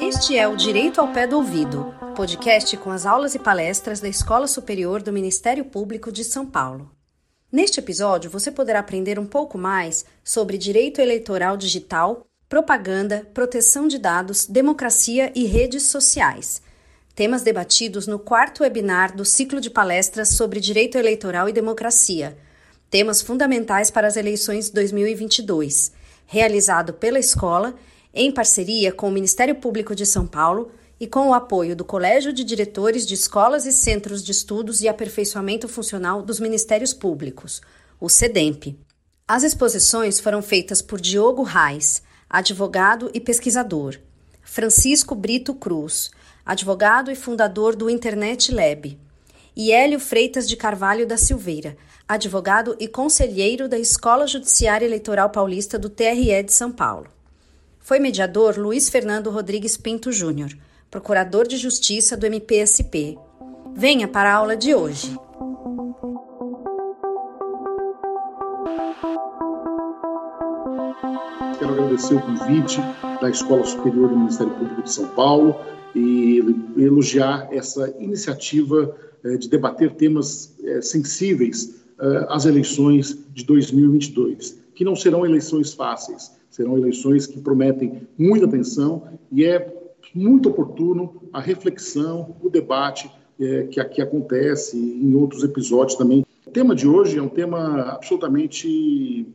Este é o Direito ao Pé do Ouvido, podcast com as aulas e palestras da Escola Superior do Ministério Público de São Paulo. Neste episódio, você poderá aprender um pouco mais sobre direito eleitoral digital, propaganda, proteção de dados, democracia e redes sociais. Temas debatidos no quarto webinar do ciclo de palestras sobre direito eleitoral e democracia. Temas fundamentais para as eleições 2022, realizado pela escola em parceria com o Ministério Público de São Paulo e com o apoio do Colégio de Diretores de Escolas e Centros de Estudos e Aperfeiçoamento Funcional dos Ministérios Públicos, o SEDEMP. As exposições foram feitas por Diogo Reis, advogado e pesquisador, Francisco Brito Cruz, advogado e fundador do Internet Lab, e Hélio Freitas de Carvalho da Silveira, advogado e conselheiro da Escola Judiciária Eleitoral Paulista do TRE de São Paulo. Foi mediador Luiz Fernando Rodrigues Pinto Júnior, procurador de Justiça do MPSP. Venha para a aula de hoje. Quero agradecer o convite da Escola Superior do Ministério Público de São Paulo e elogiar essa iniciativa eh, de debater temas eh, sensíveis eh, às eleições de 2022, que não serão eleições fáceis Serão eleições que prometem muita atenção e é muito oportuno a reflexão, o debate que aqui acontece em outros episódios também. O tema de hoje é um tema absolutamente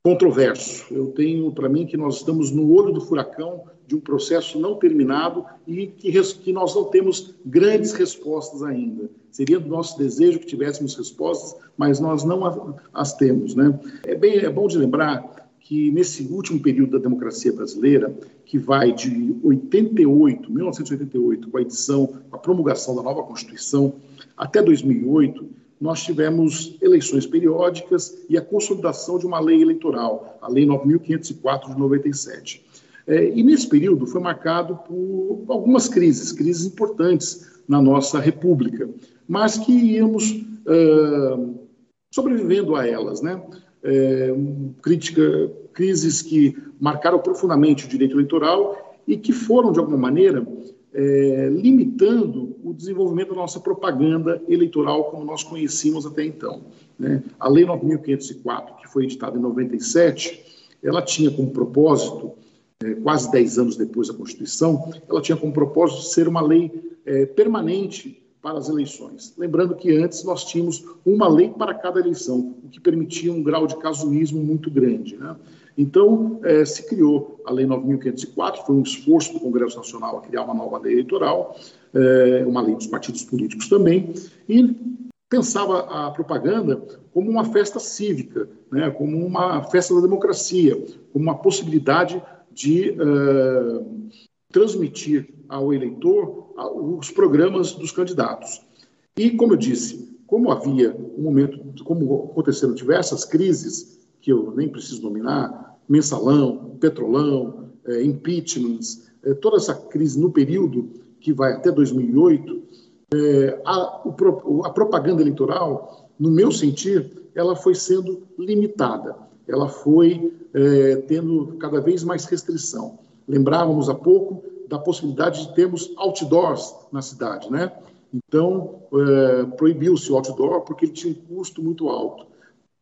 controverso. Eu tenho para mim que nós estamos no olho do furacão de um processo não terminado e que, que nós não temos grandes respostas ainda. Seria do nosso desejo que tivéssemos respostas, mas nós não as temos. Né? É, bem, é bom de lembrar que nesse último período da democracia brasileira, que vai de 88, 1988, com a edição, com a promulgação da nova Constituição, até 2008, nós tivemos eleições periódicas e a consolidação de uma lei eleitoral, a Lei 9.504 de 97. É, e nesse período foi marcado por algumas crises, crises importantes na nossa República, mas que íamos uh, sobrevivendo a elas, né? é, crítica, crises que marcaram profundamente o direito eleitoral e que foram, de alguma maneira, é, limitando o desenvolvimento da nossa propaganda eleitoral como nós conhecíamos até então. Né? A Lei 9.504, que foi editada em 97, ela tinha como propósito, é, quase 10 anos depois da Constituição, ela tinha como propósito ser uma lei é, permanente para as eleições. Lembrando que antes nós tínhamos uma lei para cada eleição, o que permitia um grau de casuísmo muito grande. Né? Então, eh, se criou a Lei 9.504, foi um esforço do Congresso Nacional a criar uma nova lei eleitoral, eh, uma lei dos partidos políticos também, e pensava a propaganda como uma festa cívica, né? como uma festa da democracia, como uma possibilidade de eh, transmitir ao eleitor os programas dos candidatos. E, como eu disse, como havia um momento, como aconteceram diversas crises, que eu nem preciso nominar, mensalão, petrolão, é, impeachments, é, toda essa crise no período que vai até 2008, é, a, o, a propaganda eleitoral, no meu sentir, ela foi sendo limitada, ela foi é, tendo cada vez mais restrição. Lembrávamos há pouco da possibilidade de termos outdoors na cidade, né? Então, é, proibiu-se o outdoor porque ele tinha um custo muito alto.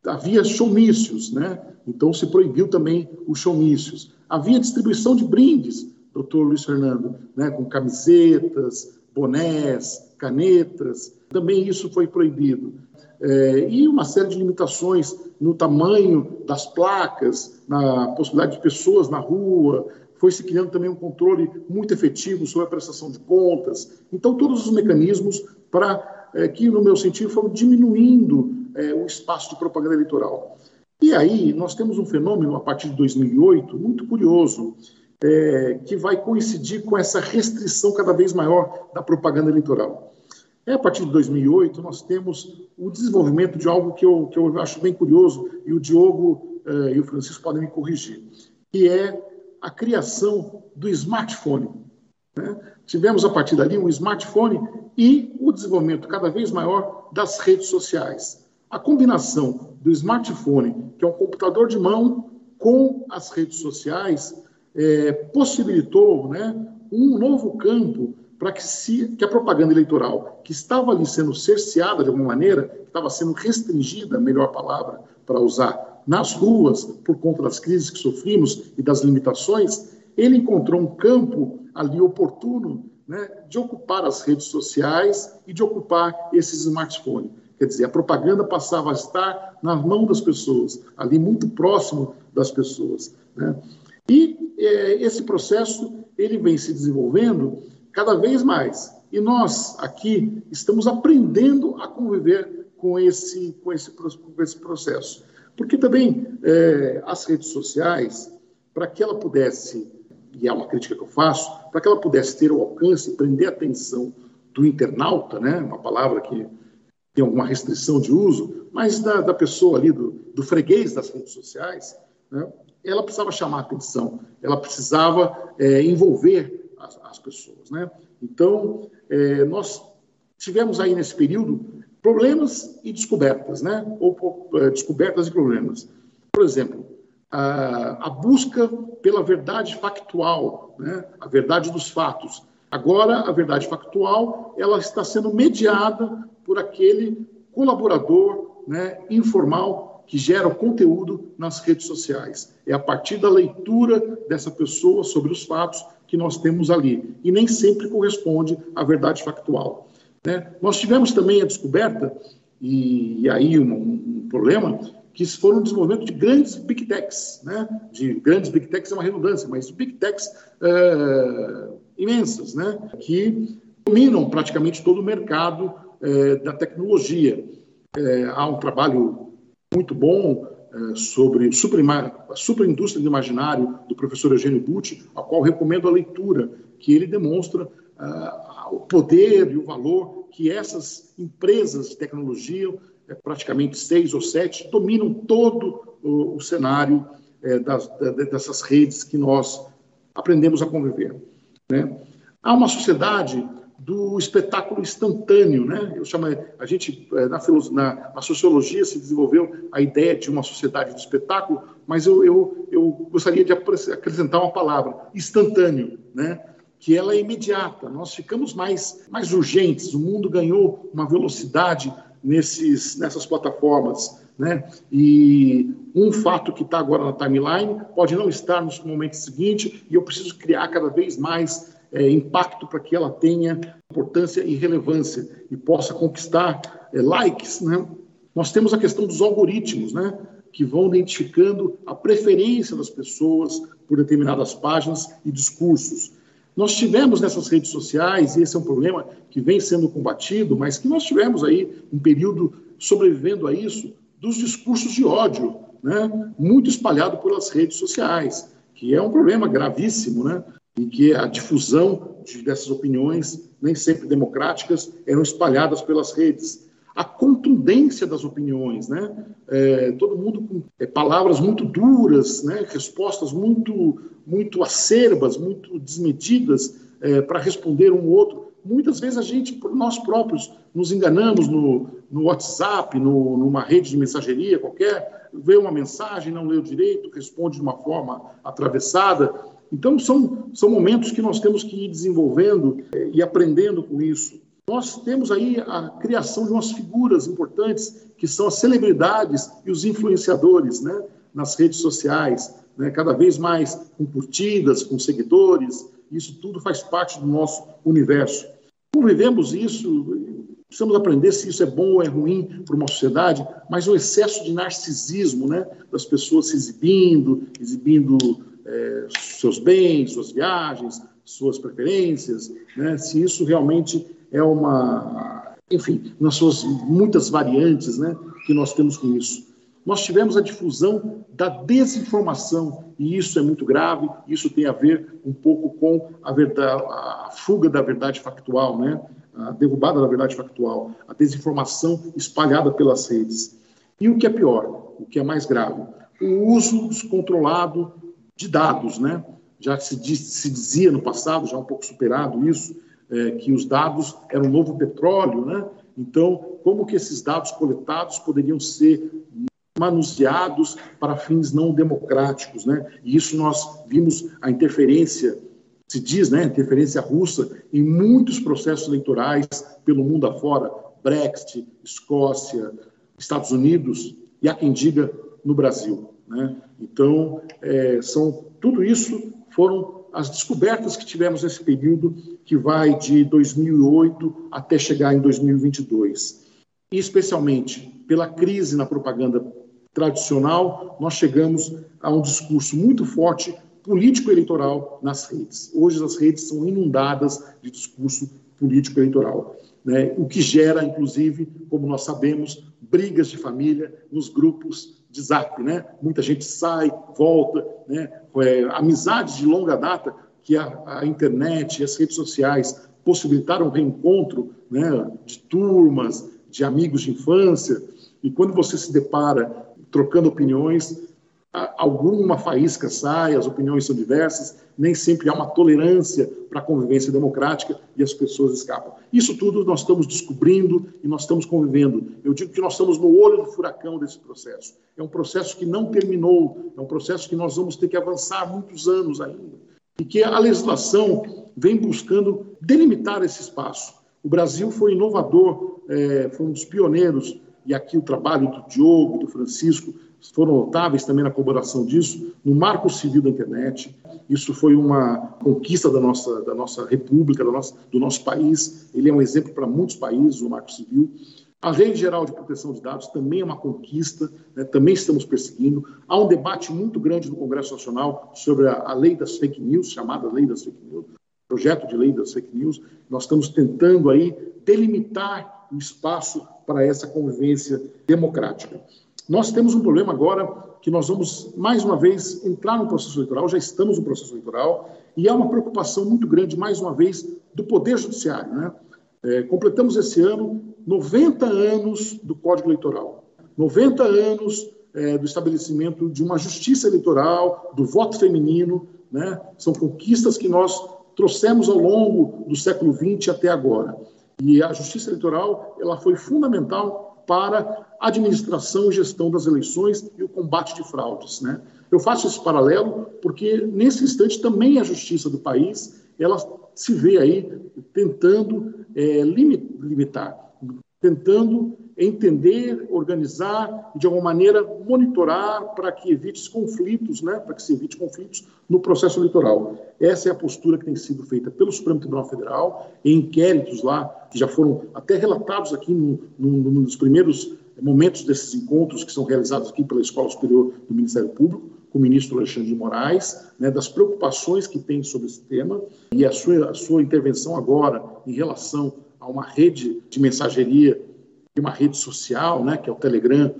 Havia showmícios, né? Então se proibiu também os showmícios. Havia distribuição de brindes, doutor Luiz Fernando, né? com camisetas, bonés, canetas. Também isso foi proibido. É, e uma série de limitações no tamanho das placas, na possibilidade de pessoas na rua, foi se criando também um controle muito efetivo sobre a prestação de contas. Então, todos os mecanismos para é, que, no meu sentido, foram diminuindo é, o espaço de propaganda eleitoral. E aí, nós temos um fenômeno, a partir de 2008, muito curioso, é, que vai coincidir com essa restrição cada vez maior da propaganda eleitoral. É, a partir de 2008, nós temos o desenvolvimento de algo que eu, que eu acho bem curioso, e o Diogo e o Francisco podem me corrigir, que é a criação do smartphone. Né? Tivemos, a partir dali, um smartphone e o desenvolvimento cada vez maior das redes sociais. A combinação do smartphone, que é um computador de mão, com as redes sociais, é, possibilitou né, um novo campo para que, que a propaganda eleitoral, que estava ali sendo cerceada de alguma maneira, estava sendo restringida, melhor palavra para usar, nas ruas, por conta das crises que sofrimos e das limitações, ele encontrou um campo ali oportuno né, de ocupar as redes sociais e de ocupar esses smartphones. Quer dizer, a propaganda passava a estar na mão das pessoas, ali muito próximo das pessoas. Né? E é, esse processo ele vem se desenvolvendo cada vez mais. E nós aqui estamos aprendendo a conviver com esse, com esse, com esse processo. Porque também é, as redes sociais, para que ela pudesse, e é uma crítica que eu faço, para que ela pudesse ter o alcance, prender a atenção do internauta, né, uma palavra que tem alguma restrição de uso, mas da, da pessoa ali, do, do freguês das redes sociais, né, ela precisava chamar atenção, ela precisava é, envolver as, as, pessoas. Né? Então, é, nós tivemos aí nesse período problemas e descobertas, né? ou é, descobertas e problemas. Por exemplo, a, a busca pela verdade factual, né? a verdade dos fatos. Agora, a verdade factual ela está sendo mediada por aquele colaborador né, informal que gera o conteúdo nas redes sociais. É a partir da leitura dessa pessoa sobre os fatos que nós temos ali. E nem sempre corresponde à verdade factual. Né? Nós tivemos também a descoberta, e, e aí um, um, problema, que foram o desenvolvimento de grandes big techs, né? de grandes big techs é uma redundância, mas big techs uh, imensas, né? que dominam praticamente todo o mercado uh, da tecnologia. Uh, há um trabalho muito bom sobre a superindústria do imaginário do professor Eugênio Butti, a qual recomendo a leitura, que ele demonstra uh, o poder e o valor que essas empresas de tecnologia, é, praticamente seis ou sete, dominam todo o, cenário dessas redes que nós aprendemos a conviver. Né? Há uma sociedade do espetáculo instantâneo, né? Eu chamo a gente é, na, na, na, sociologia se desenvolveu a ideia de uma sociedade do espetáculo, mas eu, eu, eu gostaria de acrescentar uma palavra instantâneo, né? Que ela é imediata. Nós ficamos mais mais urgentes. O mundo ganhou uma velocidade nesses nessas plataformas, né? E um fato que está agora na timeline pode não estar no momento seguinte e eu preciso criar cada vez mais é, impacto para que ela tenha importância e relevância e possa conquistar é, likes, né? Nós temos a questão dos algoritmos, né? Que vão identificando a preferência das pessoas por determinadas páginas e discursos. Nós tivemos nessas redes sociais, e esse é um problema que vem sendo combatido, mas que nós tivemos aí um período sobrevivendo a isso, dos discursos de ódio, né? Muito espalhado pelas redes sociais, que é um problema gravíssimo, né? Em que a difusão de, dessas opiniões, nem sempre democráticas, eram espalhadas pelas redes. A contundência das opiniões, né? É, todo mundo com é, palavras muito duras, né? respostas muito, muito acerbas, muito desmedidas é, para responder um outro. Muitas vezes a gente, nós próprios, nos enganamos no, no WhatsApp, no, numa rede de mensageria qualquer, vê uma mensagem, não leu direito, responde de uma forma atravessada. Então, são, são momentos que nós temos que ir desenvolvendo eh, e aprendendo com isso. Nós temos aí a criação de umas figuras importantes, que são as celebridades e os influenciadores né, nas redes sociais, né, cada vez mais com curtidas, com seguidores. Isso tudo faz parte do nosso universo. Convivemos isso, precisamos aprender se isso é bom ou é ruim para uma sociedade, mas o excesso de narcisismo né, das pessoas se exibindo, exibindo é, seus bens, suas viagens, suas preferências, né? se isso realmente é uma. Enfim, nas suas muitas variantes né, que nós temos com isso. Nós tivemos a difusão da desinformação, e isso é muito grave, isso tem a ver um pouco com a, verdade, a fuga da verdade factual, né? a derrubada da verdade factual, a desinformação espalhada pelas redes. E o que é pior, o que é mais grave, o uso descontrolado de dados, né? Já se, diz, se dizia no passado, já um pouco superado isso, é, que os dados eram um novo petróleo, né? Então, como que esses dados coletados poderiam ser manuseados para fins não democráticos, né? E isso nós vimos a interferência, se diz, né, interferência russa em muitos processos eleitorais pelo mundo afora, Brexit, Escócia, Estados Unidos e há quem diga no Brasil, né? Então, é, são tudo isso foram as descobertas que tivemos nesse período que vai de 2008 até chegar em 2022. E especialmente pela crise na propaganda tradicional, nós chegamos a um discurso muito forte político-eleitoral nas redes. Hoje as redes são inundadas de discurso político-eleitoral, né? o que gera, inclusive, como nós sabemos, brigas de família nos grupos de zap. Né? Muita gente sai, volta, né? É, amizades de longa data que a, a internet e as redes sociais possibilitaram o reencontro né, de turmas, de amigos de infância, e quando você se depara trocando opiniões, alguma faísca sai, as opiniões são diversas, nem sempre há uma tolerância para a convivência democrática e as pessoas escapam. Isso tudo nós estamos descobrindo e nós estamos convivendo. Eu digo que nós estamos no olho do furacão desse processo. É um processo que não terminou, é um processo que nós vamos ter que avançar muitos anos ainda. E que a legislação vem buscando delimitar esse espaço. O Brasil foi inovador, é, foi um dos pioneiros e aqui o trabalho do Diogo, do Francisco, foram notáveis também na colaboração disso, no Marco Civil da Internet. Isso foi uma conquista da nossa, da nossa república, da nossa, do nosso país. Ele é um exemplo para muitos países, o Marco Civil. A Lei Geral de Proteção de Dados também é uma conquista, né? também estamos perseguindo. Há um debate muito grande no Congresso Nacional sobre a, a lei das fake news, chamada Lei das Fake News, projeto de lei das fake news. Nós estamos tentando aí delimitar o espaço para essa convivência democrática. Nós temos um problema agora que nós vamos, mais uma vez, entrar no processo eleitoral, já estamos no processo eleitoral, e há uma preocupação muito grande, mais uma vez, do Poder Judiciário. Né? É, completamos esse ano 90 anos do Código Eleitoral, 90 anos é, do estabelecimento de uma justiça eleitoral, do voto feminino, né? são conquistas que nós trouxemos ao longo do século XX até agora. E a justiça eleitoral ela foi fundamental para administração e gestão das eleições e o combate de fraudes. Né? Eu faço esse paralelo porque, nesse instante, também a justiça do país ela se vê aí tentando é, limitar, tentando entender, organizar e, de alguma maneira, monitorar para que evite conflitos, né, para que se evite conflitos no processo eleitoral. Essa é a postura que tem sido feita pelo Supremo Tribunal Federal, em inquéritos lá, que já foram até relatados aqui no, nos primeiros momentos desses encontros que são realizados aqui pela Escola Superior do Ministério Público, com o ministro Alexandre de Moraes, né, das preocupações que tem sobre esse tema e a sua, a sua intervenção agora em relação a uma rede de mensageria de uma rede social, né, que é o Telegram.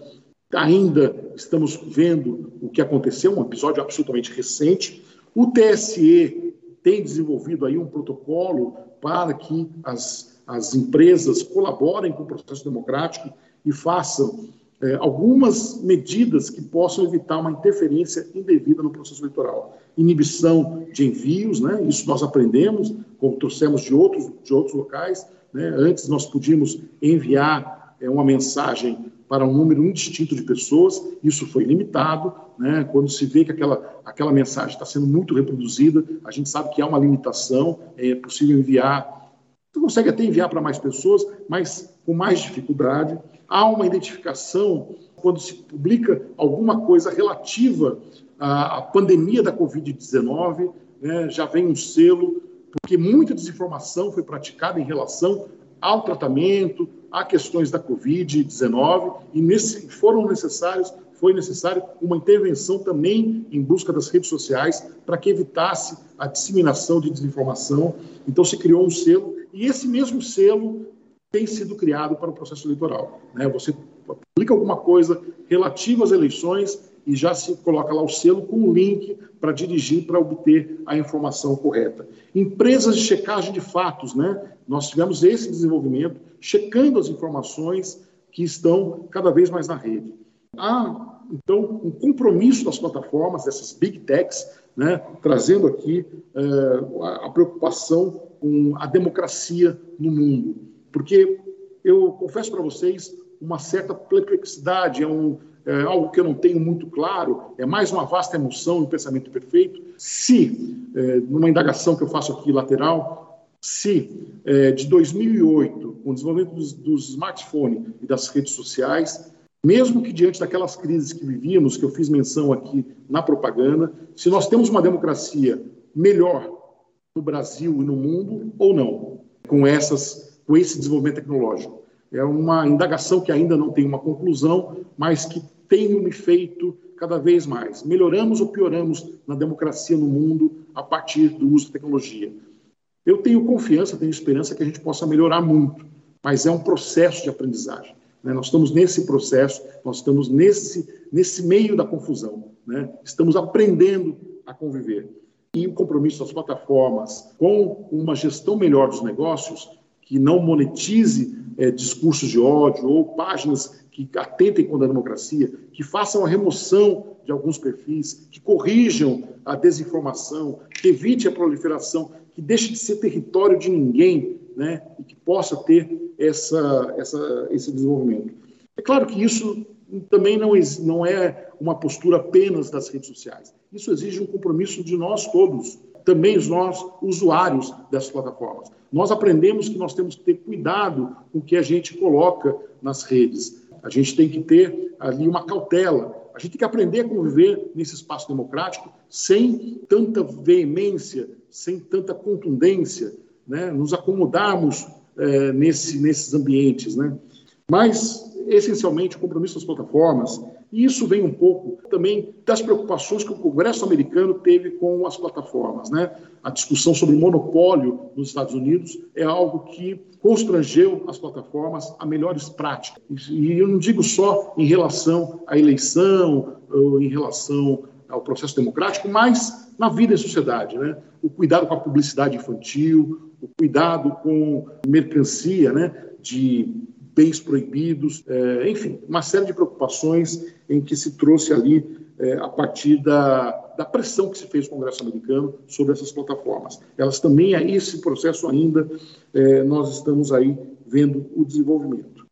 Ainda estamos vendo o que aconteceu, um episódio absolutamente recente. O TSE tem desenvolvido aí um protocolo para que as, as empresas colaborem com o processo democrático e façam é, algumas medidas que possam evitar uma interferência indevida no processo eleitoral. Inibição de envios, né? isso nós aprendemos, como trouxemos de outros, de outros locais. Né? Antes nós podíamos enviar é, uma mensagem para um número indistinto de pessoas, isso foi limitado. Né? Quando se vê que aquela, aquela mensagem está sendo muito reproduzida, a gente sabe que há uma limitação, é possível enviar. Você consegue até enviar para mais pessoas, mas com mais dificuldade. Há uma identificação quando se publica alguma coisa relativa à, pandemia da Covid-19, né? já vem um selo, porque muita desinformação foi praticada em relação ao tratamento, a questões da Covid-19 e nesse, foram necessários, foi necessário uma intervenção também em busca das redes sociais para que evitasse a disseminação de desinformação. Então se criou um selo e esse mesmo selo tem sido criado para o processo eleitoral. Né? Você publica alguma coisa relativa às eleições e já se coloca lá o selo com um link para dirigir para obter a informação correta. Empresas de checagem de fatos, né? Nós tivemos esse desenvolvimento, checando as informações que estão cada vez mais na rede. Há, então, um compromisso das plataformas, dessas big techs, né, trazendo aqui uh, a preocupação com a democracia no mundo. Porque eu confesso para vocês uma certa perplexidade, é, um, é algo que eu não tenho muito claro, é mais uma vasta emoção e um pensamento perfeito. Se, é, numa indagação que eu faço aqui lateral, se é, de 2008, com o desenvolvimento dos, dos smartphones e das redes sociais, mesmo que diante daquelas crises que vivíamos, que eu fiz menção aqui na propaganda, se nós temos uma democracia melhor no Brasil e no mundo ou não, com essas com esse desenvolvimento tecnológico. É uma indagação que ainda não tem uma conclusão, mas que tem me feito cada vez mais. Melhoramos ou pioramos na democracia no mundo a partir do uso da tecnologia? Eu tenho confiança, tenho esperança que a gente possa melhorar muito, mas é um processo de aprendizagem. Né? Nós estamos nesse processo, nós estamos nesse, nesse meio da confusão, né? estamos aprendendo a conviver. E o compromisso das plataformas com uma gestão melhor dos negócios, que não monetize é, discursos de ódio ou páginas que atentem contra a democracia, que façam a remoção de alguns perfis, que corrijam a desinformação, que evite a proliferação, que deixe de ser território de ninguém, né, e que possa ter essa, essa, esse desenvolvimento. É claro que isso também não, não é uma postura apenas das redes sociais. Isso exige um compromisso de nós todos, também nós, usuários dessas plataformas. Nós aprendemos que nós temos que ter cuidado com o que a gente coloca nas redes. A gente tem que ter ali uma cautela. A gente tem que aprender a conviver nesse espaço democrático sem tanta veemência, sem tanta contundência, né? nos acomodarmos é, nesse, nesses ambientes. Né? Mas, essencialmente, o compromisso das plataformas, e isso vem um pouco também das preocupações que o Congresso americano teve com as plataformas. Né? A discussão sobre monopólio nos Estados Unidos é algo que constrangeu as plataformas a melhores práticas. E eu não digo só em relação à eleição, ou em relação ao processo democrático, mas na vida e sociedade. Né? O cuidado com a publicidade infantil, o cuidado com mercancia né? de bens proibidos, é, enfim, uma série de preocupações em que se trouxe ali é, a partir da, da pressão que se fez no Congresso americano sobre essas plataformas. Elas também, aí, esse processo ainda, é, nós estamos aí vendo o desenvolvimento.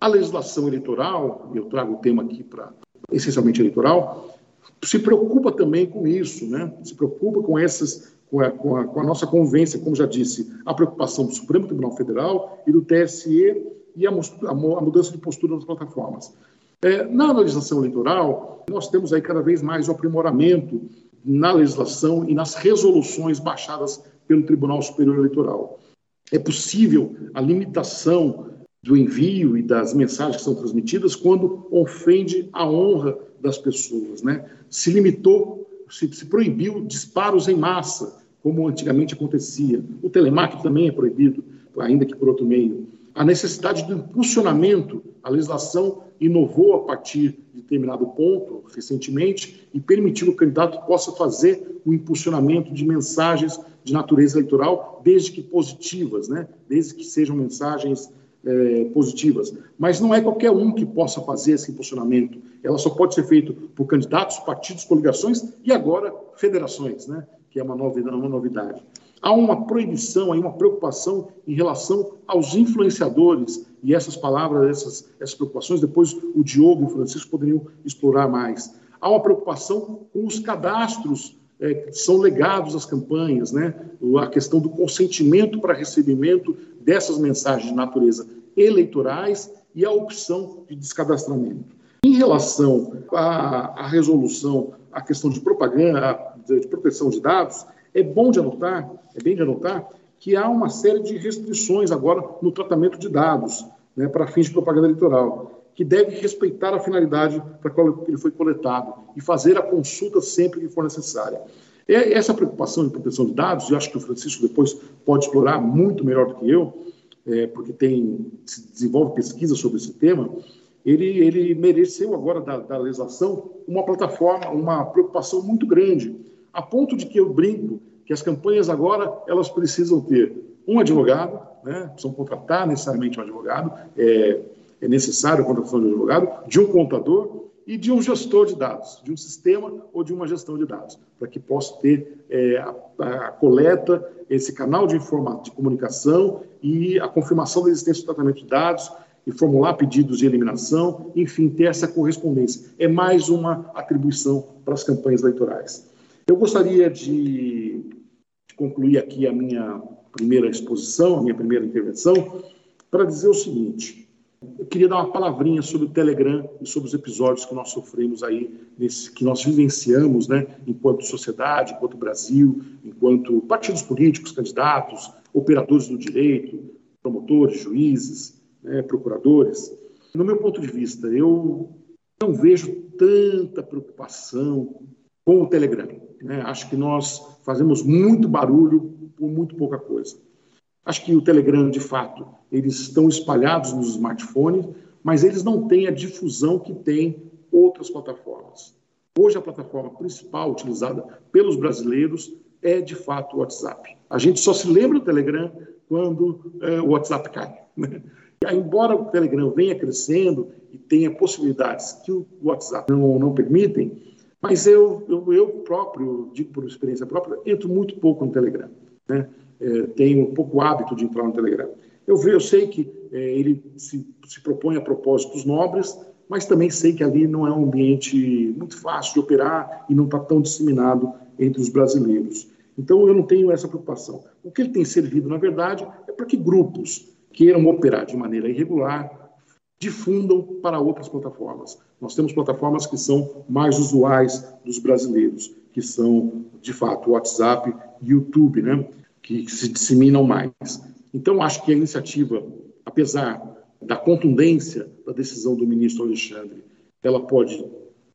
A legislação eleitoral, eu trago o tema aqui para essencialmente eleitoral, se preocupa também com isso, né? se preocupa com essas com a, com, a, com a, nossa convivência, como já disse, a preocupação do Supremo Tribunal Federal e do TSE e a, a mudança de postura das plataformas. É, na legislação eleitoral, nós temos aí cada vez mais o aprimoramento na legislação e nas resoluções baixadas pelo Tribunal Superior Eleitoral. É possível a limitação do envio e das mensagens que são transmitidas quando ofende a honra das pessoas. Né? Se limitou, se, se proibiu disparos em massa, como antigamente acontecia. O telemarketing também é proibido, ainda que por outro meio a necessidade do impulsionamento. A legislação inovou a partir de determinado ponto, recentemente, e permitiu que o candidato possa fazer o impulsionamento de mensagens de natureza eleitoral, desde que positivas, né? desde que sejam mensagens é, positivas. Mas não é qualquer um que possa fazer esse impulsionamento. Ela só pode ser feito por candidatos, partidos, coligações e agora federações, né? que é. Uma novidade há uma proibição, há uma preocupação em relação aos influenciadores, e essas palavras, essas, essas preocupações, depois o Diogo e o Francisco poderiam explorar mais. Há uma preocupação com os cadastros é, que são legados às campanhas, né? a questão do consentimento para recebimento dessas mensagens de natureza eleitorais e a opção de descadastramento. Em relação à, à resolução, à questão de propaganda, de proteção de dados, é bom de anotar, é bem de anotar, que há uma série de restrições agora no tratamento de dados né, para fins de propaganda eleitoral, que deve respeitar a finalidade para a qual ele foi coletado e fazer a consulta sempre que for necessária. Essa preocupação em proteção de dados, eu acho que o Francisco depois pode explorar muito melhor do que eu, é, porque tem se desenvolve pesquisa sobre esse tema, ele, ele mereceu agora da, da legislação uma plataforma, uma preocupação muito grande a ponto de que eu brinco que as campanhas agora elas precisam ter um advogado, né, precisam contratar necessariamente um advogado, é, é necessário a contratação de um advogado, de um contador e de um gestor de dados, de um sistema ou de uma gestão de dados, para que possa ter é, a, a, coleta, esse canal de, informa, de comunicação e a confirmação da existência do tratamento de dados e formular pedidos de eliminação, enfim, ter essa correspondência. É mais uma atribuição para as campanhas eleitorais. Eu gostaria de, de concluir aqui a minha primeira exposição, a minha primeira intervenção, para dizer o seguinte: eu queria dar uma palavrinha sobre o Telegram e sobre os episódios que nós sofremos aí, nesse, que nós vivenciamos, né, enquanto sociedade, enquanto Brasil, enquanto partidos políticos, candidatos, operadores do direito, promotores, juízes, né, procuradores. No meu ponto de vista, eu não vejo tanta preocupação com o Telegram. Né? Acho que nós fazemos muito barulho por muito pouca coisa. Acho que o Telegram, de fato, eles estão espalhados nos smartphones, mas eles não têm a difusão que tem outras plataformas. Hoje, a plataforma principal utilizada pelos brasileiros é, de fato, o WhatsApp. A gente só se lembra do Telegram quando é, o WhatsApp cai. Né? embora o Telegram venha crescendo e tenha possibilidades que o WhatsApp não, não permitem, mas eu, eu, eu próprio, digo por experiência própria, entro muito pouco no Telegram. Né? É, tenho pouco hábito de entrar no Telegram. Eu, eu sei que é, ele se, se propõe a propósitos nobres, mas também sei que ali não é um ambiente muito fácil de operar e não está tão disseminado entre os brasileiros. Então eu não tenho essa preocupação. O que ele tem servido, na verdade, é para que grupos queiram operar de maneira irregular difundam para outras plataformas. Nós temos plataformas que são mais usuais dos brasileiros, que são, de fato, WhatsApp e YouTube, né? que se disseminam mais. Então, acho que a iniciativa, apesar da contundência da decisão do ministro Alexandre, ela pode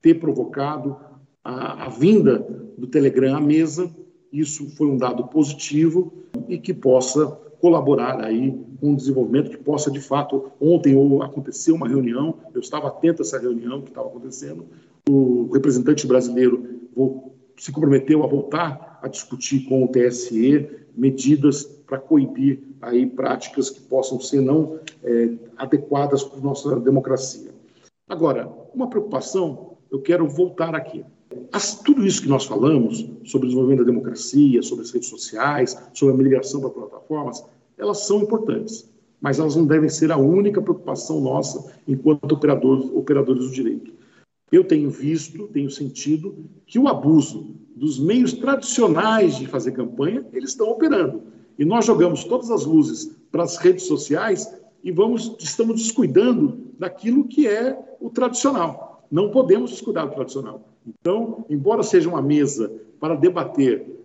ter provocado a, a vinda do Telegram à mesa. Isso foi um dado positivo e que possa colaborar aí com o desenvolvimento que possa, de fato, ontem aconteceu uma reunião, eu estava atento a essa reunião que estava acontecendo, o representante brasileiro se comprometeu a voltar a discutir com o TSE medidas para coibir aí práticas que possam ser não é, adequadas para a nossa democracia. Agora, uma preocupação, eu quero voltar aqui. As, tudo isso que nós falamos sobre o desenvolvimento da democracia, sobre as redes sociais, sobre a migração para plataformas, elas são importantes, mas elas não devem ser a única preocupação nossa enquanto operadores, operadores do direito. Eu tenho visto, tenho sentido que o abuso dos meios tradicionais de fazer campanha, eles estão operando. E nós jogamos todas as luzes para as redes sociais e vamos, estamos descuidando daquilo que é o tradicional. Não podemos descuidar do tradicional. Então, embora seja uma mesa para debater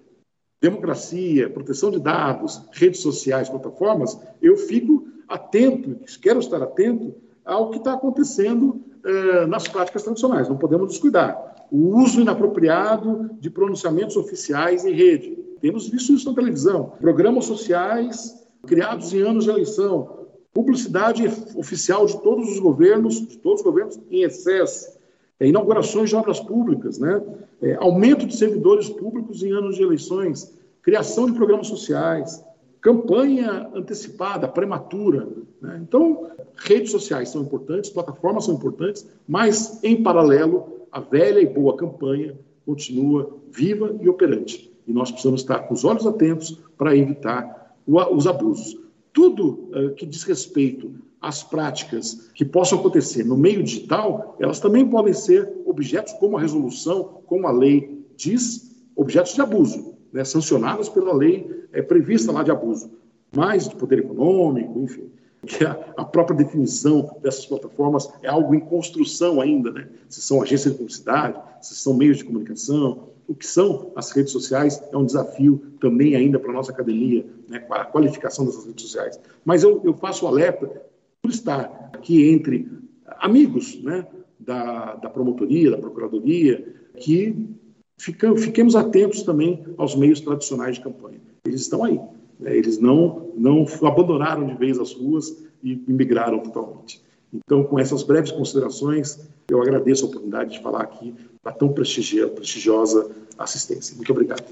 democracia, proteção de dados, redes sociais, plataformas, eu fico atento, quero estar atento ao que está acontecendo eh, nas práticas tradicionais, não podemos descuidar. O uso inapropriado de pronunciamentos oficiais em rede. Temos visto isso na televisão. Programas sociais criados em anos de eleição. Publicidade oficial de todos os governos, de todos os governos em excesso. É, inaugurações de obras públicas, né? É, aumento de servidores públicos em anos de eleições, criação de programas sociais, campanha antecipada, prematura. Né? Então, redes sociais são importantes, plataformas são importantes, mas, em paralelo, a velha e boa campanha continua viva e operante. E nós precisamos estar com os olhos atentos para evitar os abusos. Tudo uh, que diz respeito às práticas que possam acontecer no meio digital, elas também podem ser objetos, como a resolução, como a lei diz, objetos de abuso, né, sancionados pela lei é prevista lá de abuso, mais de poder econômico, enfim. Que a, a, própria definição dessas plataformas é algo em construção ainda, né? Se são agências de publicidade, se são meios de comunicação, o que são as redes sociais é um desafio também ainda para a nossa academia, né, a qualificação dessas redes sociais. Mas eu, eu faço alerta por estar aqui entre amigos né, da, da promotoria, da procuradoria, que fiquemos atentos também aos meios tradicionais de campanha eles estão aí. Né? Eles não, não abandonaram de vez as ruas e migraram totalmente. Então, com essas breves considerações, eu agradeço a oportunidade de falar aqui da tão prestigiosa assistência. Muito obrigado.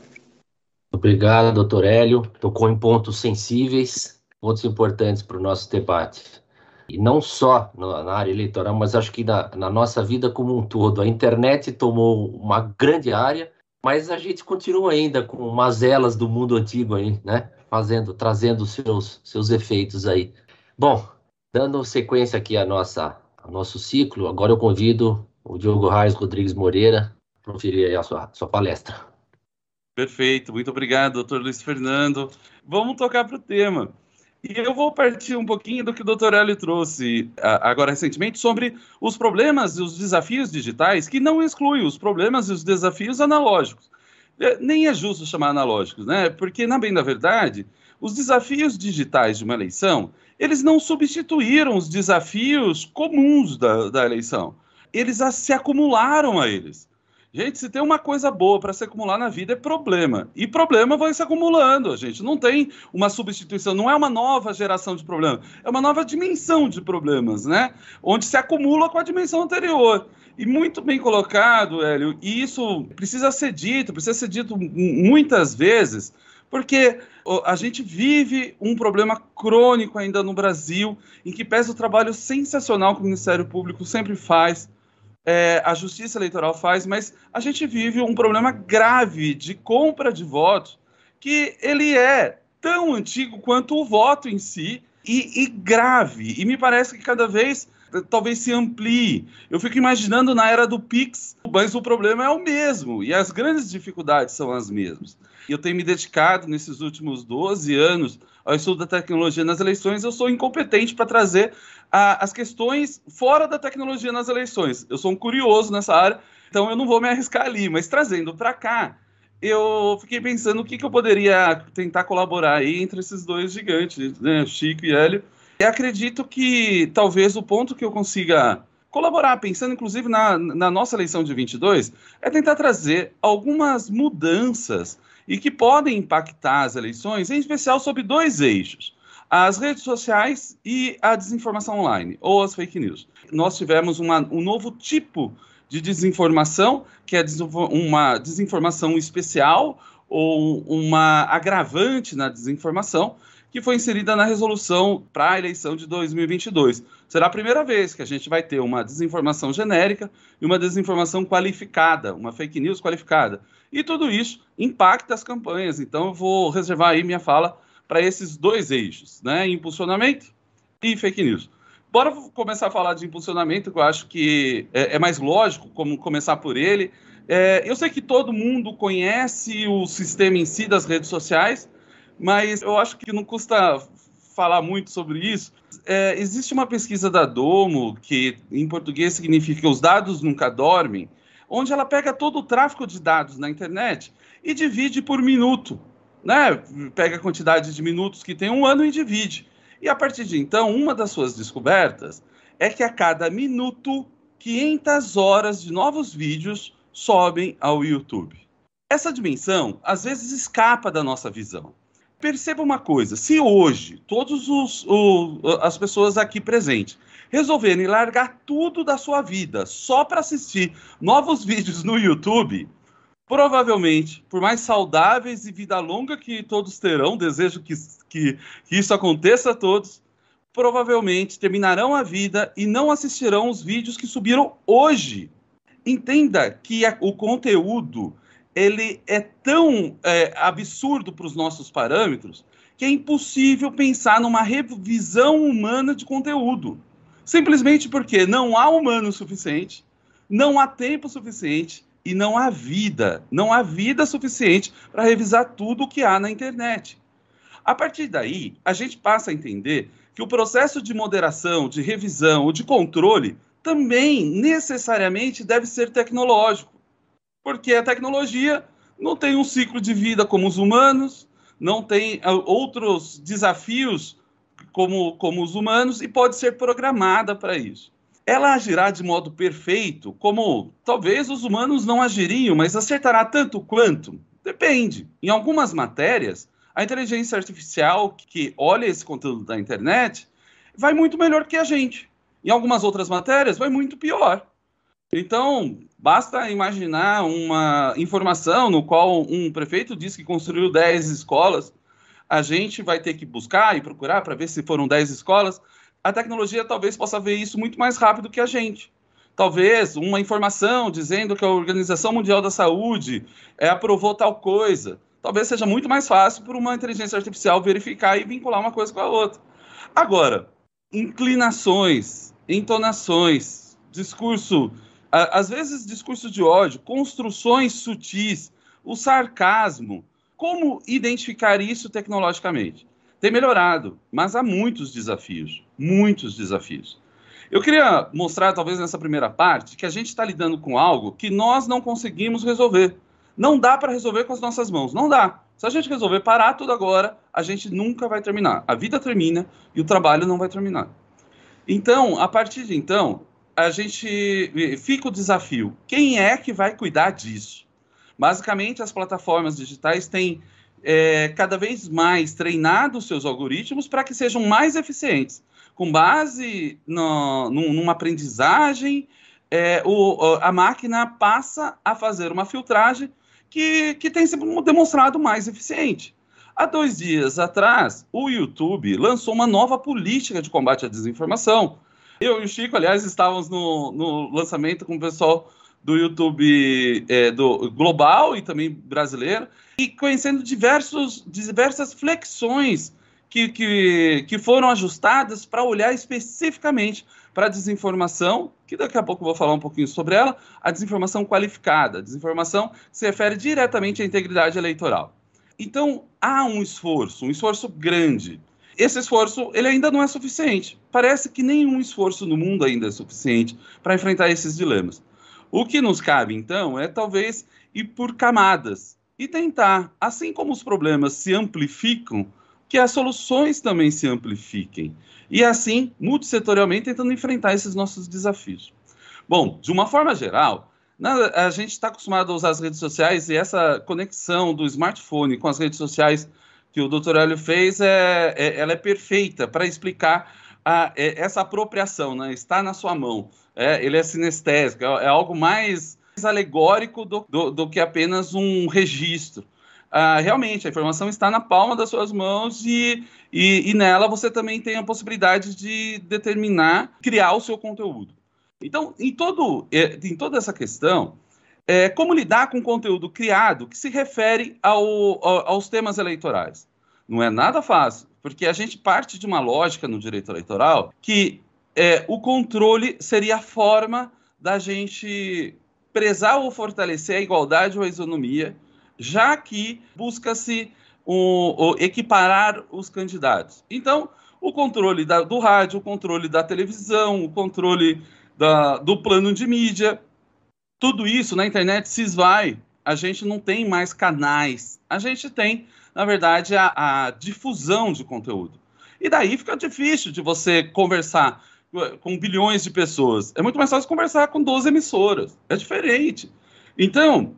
Obrigado, doutor Hélio. Tocou em pontos sensíveis, pontos importantes para o nosso debate. E não só na área eleitoral, mas acho que na, na nossa vida como um todo. A internet tomou uma grande área, mas a gente continua ainda com mazelas do mundo antigo aí, né? Fazendo, trazendo seus seus efeitos aí. Bom, dando sequência aqui a nossa ao nosso ciclo, agora eu convido o Diogo Reis Rodrigues Moreira para proferir a sua, sua palestra. Perfeito, muito obrigado, doutor Luiz Fernando. Vamos tocar para o tema. E eu vou partir um pouquinho do que o doutor Hélio trouxe agora recentemente sobre os problemas e os desafios digitais, que não exclui os problemas e os desafios analógicos. É, nem é justo chamar analógicos, né? Porque, na bem da verdade, os desafios digitais de uma eleição, eles não substituíram os desafios comuns da, da eleição. Eles se acumularam a eles. Gente, se tem uma coisa boa para se acumular na vida é problema. E problema vai se acumulando. A gente não tem uma substituição, não é uma nova geração de problemas, é uma nova dimensão de problemas, né? Onde se acumula com a dimensão anterior. E muito bem colocado, Hélio, e isso precisa ser dito, precisa ser dito muitas vezes, porque a gente vive um problema crônico ainda no Brasil, em que pesa o trabalho sensacional que o Ministério Público sempre faz, é, a Justiça Eleitoral faz, mas a gente vive um problema grave de compra de votos, que ele é tão antigo quanto o voto em si, e, e grave. E me parece que cada vez talvez se amplie. Eu fico imaginando na era do Pix, mas o problema é o mesmo e as grandes dificuldades são as mesmas. Eu tenho me dedicado nesses últimos 12 anos ao estudo da tecnologia nas eleições. Eu sou incompetente para trazer a, as questões fora da tecnologia nas eleições. Eu sou um curioso nessa área, então eu não vou me arriscar ali, mas trazendo para cá, eu fiquei pensando o que, que eu poderia tentar colaborar aí entre esses dois gigantes, né, Chico e Hélio, e acredito que talvez o ponto que eu consiga colaborar, pensando inclusive na, na nossa eleição de 22, é tentar trazer algumas mudanças e que podem impactar as eleições, em especial sobre dois eixos: as redes sociais e a desinformação online, ou as fake news. Nós tivemos uma, um novo tipo de desinformação, que é uma desinformação especial ou uma agravante na desinformação, que foi inserida na resolução para a eleição de 2022. Será a primeira vez que a gente vai ter uma desinformação genérica e uma desinformação qualificada, uma fake news qualificada. E tudo isso impacta as campanhas. Então, eu vou reservar aí minha fala para esses dois eixos, né? Impulsionamento e fake news. Bora começar a falar de impulsionamento, que eu acho que é, é mais lógico como começar por ele. É, eu sei que todo mundo conhece o sistema em si das redes sociais, mas eu acho que não custa falar muito sobre isso. É, existe uma pesquisa da Domo, que em português significa os dados nunca dormem, onde ela pega todo o tráfego de dados na internet e divide por minuto. Né? Pega a quantidade de minutos que tem um ano e divide. E a partir de então, uma das suas descobertas é que a cada minuto, 500 horas de novos vídeos sobem ao YouTube. Essa dimensão às vezes escapa da nossa visão perceba uma coisa: se hoje todas as pessoas aqui presentes resolverem largar tudo da sua vida só para assistir novos vídeos no YouTube, provavelmente, por mais saudáveis e vida longa que todos terão, desejo que, que, que isso aconteça a todos, provavelmente terminarão a vida e não assistirão os vídeos que subiram hoje. Entenda que a, o conteúdo ele é tão é, absurdo para os nossos parâmetros que é impossível pensar numa revisão humana de conteúdo. Simplesmente porque não há humano suficiente, não há tempo suficiente e não há vida, não há vida suficiente para revisar tudo o que há na internet. A partir daí, a gente passa a entender que o processo de moderação, de revisão ou de controle também necessariamente deve ser tecnológico porque a tecnologia não tem um ciclo de vida como os humanos, não tem ah, outros desafios como, como os humanos e pode ser programada para isso. Ela agirá de modo perfeito, como talvez os humanos não agiriam, mas acertará tanto quanto? Depende. Em algumas matérias, a inteligência artificial que olha esse conteúdo da internet vai muito melhor que a gente. Em algumas outras matérias, vai muito pior. Então, basta imaginar uma informação no qual um prefeito diz que construiu 10 escolas, a gente vai ter que buscar e procurar para ver se foram 10 escolas. a tecnologia talvez possa ver isso muito mais rápido que a gente. Talvez uma informação dizendo que a Organização Mundial da Saúde é, aprovou tal coisa. Talvez seja muito mais fácil para uma inteligência artificial verificar e vincular uma coisa com a outra. Agora, inclinações, entonações, discurso, às vezes discurso de ódio, construções sutis, o sarcasmo. Como identificar isso tecnologicamente? Tem melhorado, mas há muitos desafios, muitos desafios. Eu queria mostrar, talvez nessa primeira parte, que a gente está lidando com algo que nós não conseguimos resolver. Não dá para resolver com as nossas mãos, não dá. Se a gente resolver parar tudo agora, a gente nunca vai terminar. A vida termina e o trabalho não vai terminar. Então, a partir de então, a gente fica o desafio: quem é que vai cuidar disso? Basicamente, as plataformas digitais têm é, cada vez mais treinado seus algoritmos para que sejam mais eficientes com base no, numa aprendizagem, é, o, a máquina passa a fazer uma filtragem que, que tem se demonstrado mais eficiente. Há dois dias atrás, o YouTube lançou uma nova política de combate à desinformação. Eu e o Chico, aliás, estávamos no, no lançamento com o pessoal do YouTube é, do global e também brasileiro, e conhecendo diversos, diversas flexões que, que, que foram ajustadas para olhar especificamente para a desinformação, que daqui a pouco eu vou falar um pouquinho sobre ela, a desinformação qualificada, a desinformação que se refere diretamente à integridade eleitoral. Então, há um esforço, um esforço grande. Esse esforço, ele ainda não é suficiente. Parece que nenhum esforço no mundo ainda é suficiente para enfrentar esses dilemas. O que nos cabe, então, é talvez ir por camadas e tentar, assim como os problemas se amplificam, que as soluções também se amplifiquem. E assim, multissetorialmente, tentando enfrentar esses nossos desafios. Bom, de uma forma geral, a gente está acostumado a usar as redes sociais e essa conexão do smartphone com as redes sociais que o Dr. Hélio fez, é, é, ela é perfeita para explicar a, é, essa apropriação, né? está na sua mão. É, ele é sinestésico, é, é algo mais alegórico do, do, do que apenas um registro ah, realmente a informação está na palma das suas mãos e, e, e, nela você também tem a possibilidade de determinar, criar o seu conteúdo. Então, em, todo, é, em toda essa questão, é, como lidar com conteúdo criado que se refere ao, ao, aos temas eleitorais? Não é nada fácil, porque a gente parte de uma lógica no direito eleitoral que é, o controle seria a forma da gente prezar ou fortalecer a igualdade ou a isonomia já que busca-se o, o, equiparar os candidatos. Então, o controle da, do rádio, o controle da televisão, o controle da, do plano de mídia, tudo isso na internet se esvai. A gente não tem mais canais. A gente tem, na verdade, a, a difusão de conteúdo. E daí fica difícil de você conversar com bilhões de pessoas. É muito mais fácil conversar com 12 emissoras. É diferente. Então,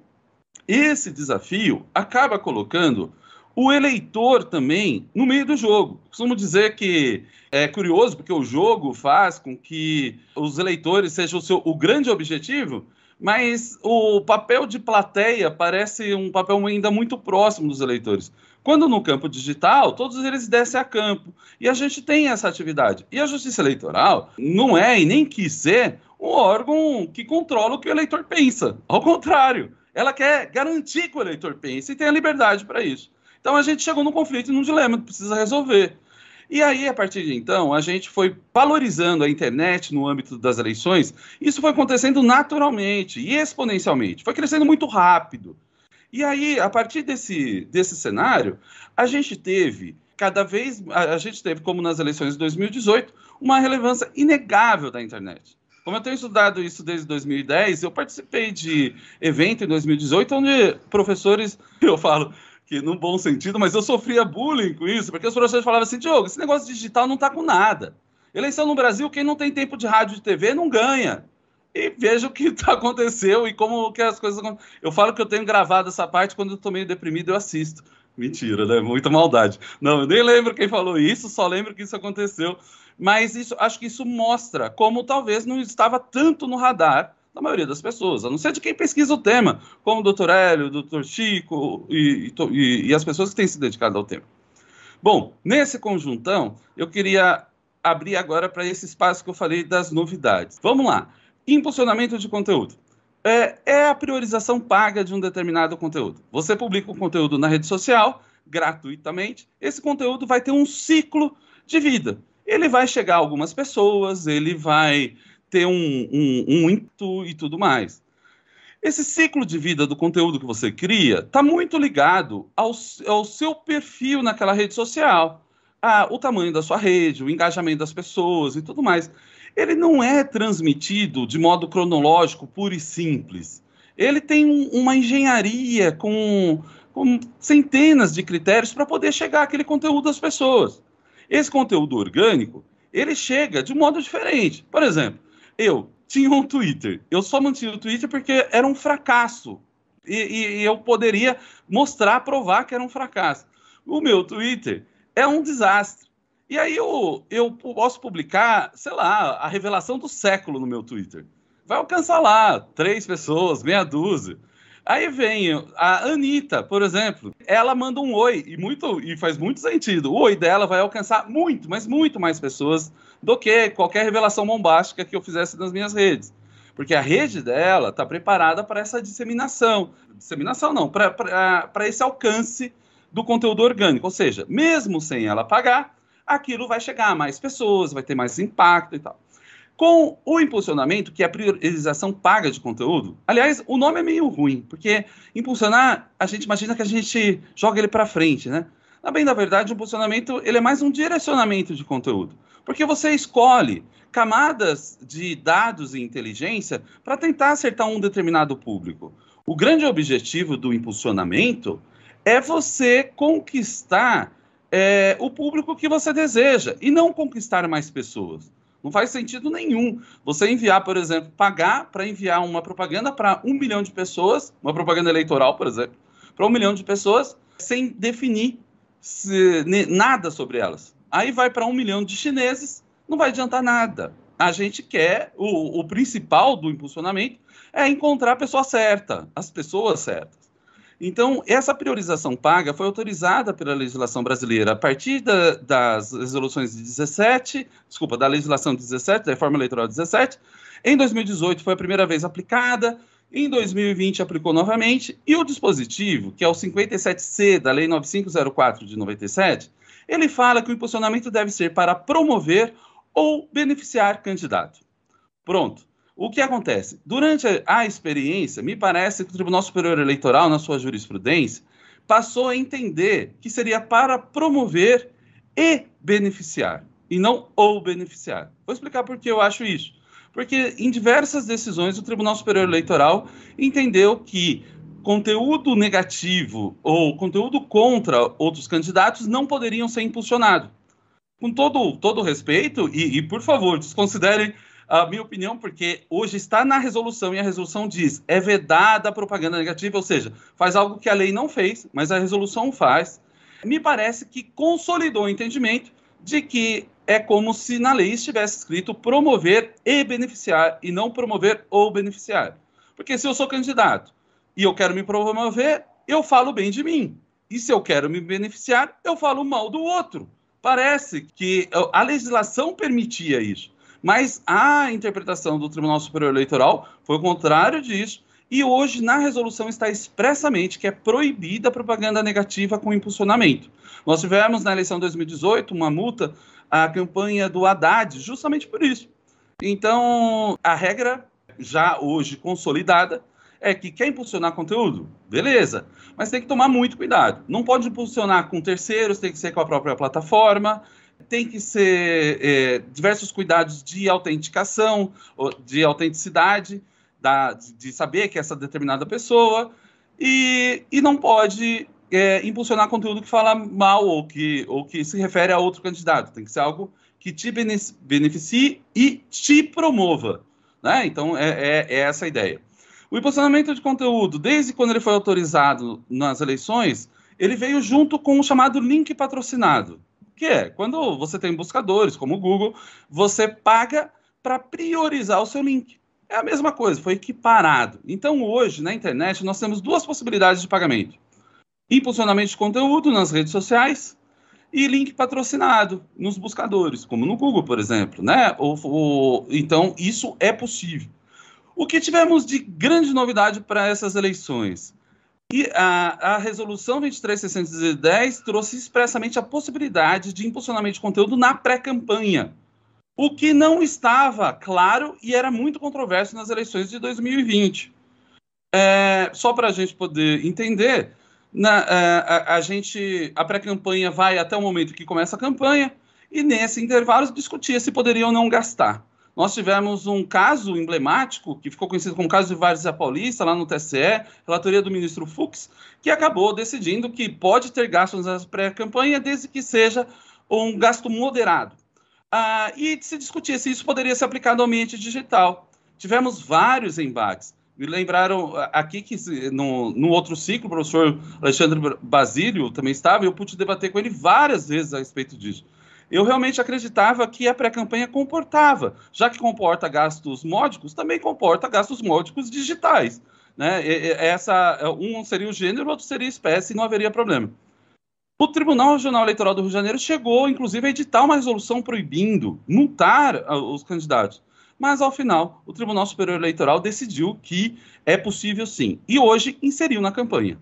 esse desafio acaba colocando o eleitor também no meio do jogo. Costumo dizer que é curioso porque o jogo faz com que os eleitores sejam o, seu, o grande objetivo, mas o papel de plateia parece um papel ainda muito próximo dos eleitores. Quando no campo digital, todos eles descem a campo. E a gente tem essa atividade. E a justiça eleitoral não é e nem quis ser um órgão que controla o que o eleitor pensa. Ao contrário ela quer garantir que o eleitor pense e tenha liberdade para isso. Então a gente chegou num conflito num dilema que precisa resolver. E aí, a partir de então, a gente foi valorizando a internet no âmbito das eleições. Isso foi acontecendo naturalmente e exponencialmente. Foi crescendo muito rápido. E aí, a partir desse, desse cenário, a gente teve cada vez, a, gente teve, como nas eleições de 2018, uma relevância inegável da internet. Como eu tenho estudado isso desde 2010, eu participei de evento em 2018 onde professores, eu falo que no bom sentido, mas eu sofria bullying com isso, porque os professores falavam assim, Diogo, esse negócio digital não está com nada. Eleição no Brasil, quem não tem tempo de rádio e TV não ganha. E veja o que tá, aconteceu e como que as coisas Eu falo que eu tenho gravado essa parte quando eu tô meio deprimido, eu assisto. Mentira, né? Muita maldade. Não, eu nem lembro quem falou isso, só lembro que isso aconteceu mas isso, acho que isso mostra como talvez não estava tanto no radar da maioria das pessoas, a não ser de quem pesquisa o tema, como o doutor Hélio, o doutor Chico e, e, e as pessoas que têm se dedicado ao tema. Bom, nesse conjuntão, eu queria abrir agora para esse espaço que eu falei das novidades. Vamos lá. Impulsionamento de conteúdo. É, é, a priorização paga de um determinado conteúdo. Você publica um conteúdo na rede social, gratuitamente, esse conteúdo vai ter um ciclo de vida. Ele vai chegar a algumas pessoas, ele vai ter um, um, um ímpeto e tudo mais. Esse ciclo de vida do conteúdo que você cria está muito ligado ao, ao, seu perfil naquela rede social, a, o tamanho da sua rede, o engajamento das pessoas e tudo mais. Ele não é transmitido de modo cronológico, puro e simples. Ele tem um, uma engenharia com, com centenas de critérios para poder chegar aquele conteúdo às pessoas. Esse conteúdo orgânico, ele chega de um modo diferente. Por exemplo, eu tinha um Twitter. Eu só mantinha o Twitter porque era um fracasso. E, e, e, eu poderia mostrar, provar que era um fracasso. O meu Twitter é um desastre. E aí eu, eu posso publicar, sei lá, a revelação do século no meu Twitter. Vai alcançar lá três pessoas, meia dúzia. Aí vem a Anitta, por exemplo, ela manda um oi, e, muito, e faz muito sentido. O oi dela vai alcançar muito, mas muito mais pessoas do que qualquer revelação bombástica que eu fizesse nas minhas redes. Porque a rede dela está preparada para essa disseminação. Disseminação não, para esse alcance do conteúdo orgânico. Ou seja, mesmo sem ela pagar, aquilo vai chegar a mais pessoas, vai ter mais impacto e tal. Com o impulsionamento, que é a priorização paga de conteúdo, aliás, o nome é meio ruim, porque impulsionar, a gente imagina que a gente joga ele para frente, né? Na bem da verdade, o impulsionamento ele é mais um direcionamento de conteúdo, porque você escolhe camadas de dados e inteligência para tentar acertar um determinado público. O grande objetivo do impulsionamento é você conquistar é, o público que você deseja e não conquistar mais pessoas. Não faz sentido nenhum você enviar, por exemplo, pagar para enviar uma propaganda para um milhão de pessoas, uma propaganda eleitoral, por exemplo, para um milhão de pessoas, sem definir se, nada sobre elas. Aí vai para um milhão de chineses, não vai adiantar nada. A gente quer, o, o principal do impulsionamento é encontrar a pessoa certa, as pessoas certas. Então, essa priorização paga foi autorizada pela legislação brasileira a partir da, das resoluções de 17, desculpa, da legislação 17, da reforma eleitoral 17. Em 2018 foi a primeira vez aplicada, em 2020 aplicou novamente, e o dispositivo, que é o 57C da Lei 9504 de 97, ele fala que o impulsionamento deve ser para promover ou beneficiar candidato. Pronto. O que acontece? Durante a experiência, me parece que o Tribunal Superior Eleitoral, na sua jurisprudência, passou a entender que seria para promover e beneficiar, e não ou beneficiar. Vou explicar por que eu acho isso. Porque em diversas decisões o Tribunal Superior Eleitoral entendeu que conteúdo negativo ou conteúdo contra outros candidatos não poderiam ser impulsionados. Com todo, todo respeito, e, e por favor, desconsiderem a minha opinião, porque hoje está na resolução e a resolução diz é vedada a propaganda negativa, ou seja, faz algo que a lei não fez, mas a resolução faz. Me parece que consolidou o entendimento de que é como se na lei estivesse escrito promover e beneficiar e não promover ou beneficiar. Porque se eu sou candidato e eu quero me promover, eu falo bem de mim. E se eu quero me beneficiar, eu falo mal do outro. Parece que a legislação permitia isso. Mas a interpretação do Tribunal Superior Eleitoral foi o contrário disso. E hoje, na resolução, está expressamente que é proibida a propaganda negativa com impulsionamento. Nós tivemos na eleição de 2018 uma multa à campanha do Haddad, justamente por isso. Então, a regra, já hoje consolidada, é que quer impulsionar conteúdo? Beleza, mas tem que tomar muito cuidado. Não pode impulsionar com terceiros, tem que ser com a própria plataforma tem que ser é, diversos cuidados de autenticação, de autenticidade, da, de saber que é essa determinada pessoa, e, e não pode é, impulsionar conteúdo que fala mal ou que, ou que se refere a outro candidato. Tem que ser algo que te beneficie e te promova. Né? Então, é, é, é essa a ideia. O impulsionamento de conteúdo, desde quando ele foi autorizado nas eleições, ele veio junto com o chamado link patrocinado que é quando você tem buscadores como o Google, você paga para priorizar o seu link. É a mesma coisa, foi equiparado. Então, hoje, na internet, nós temos duas possibilidades de pagamento: impulsionamento de conteúdo nas redes sociais e link patrocinado nos buscadores, como no Google, por exemplo, né? então, isso é possível. O que tivemos de grande novidade para essas eleições? E a, a resolução 23610 trouxe expressamente a possibilidade de impulsionamento de conteúdo na pré-campanha, o que não estava claro e era muito controverso nas eleições de 2020. É, só para a gente poder entender, na, é, a, a, gente a pré-campanha vai até o momento que começa a campanha e nesse intervalo discutia se poderiam ou não gastar. Nós tivemos um caso emblemático, que ficou conhecido como caso de Várzea Paulista, lá no TSE, relatoria do ministro Fux, que acabou decidindo que pode ter gastos na pré-campanha, desde que seja um gasto moderado. Ah, e se discutia se isso poderia ser aplicado ao ambiente digital. Tivemos vários embates. Me lembraram aqui que no, no outro ciclo, o professor Alexandre Basílio também estava, e eu pude debater com ele várias vezes a respeito disso eu realmente acreditava que a pré-campanha comportava, já que comporta gastos módicos, também comporta gastos módicos digitais. Né? Essa, um seria o gênero, outro seria a espécie, não haveria problema. O Tribunal Regional Eleitoral do Rio de Janeiro chegou, inclusive, a editar uma resolução proibindo multar ah, os candidatos. Mas, ao final, o Tribunal Superior Eleitoral decidiu que é possível sim. E hoje inseriu na campanha.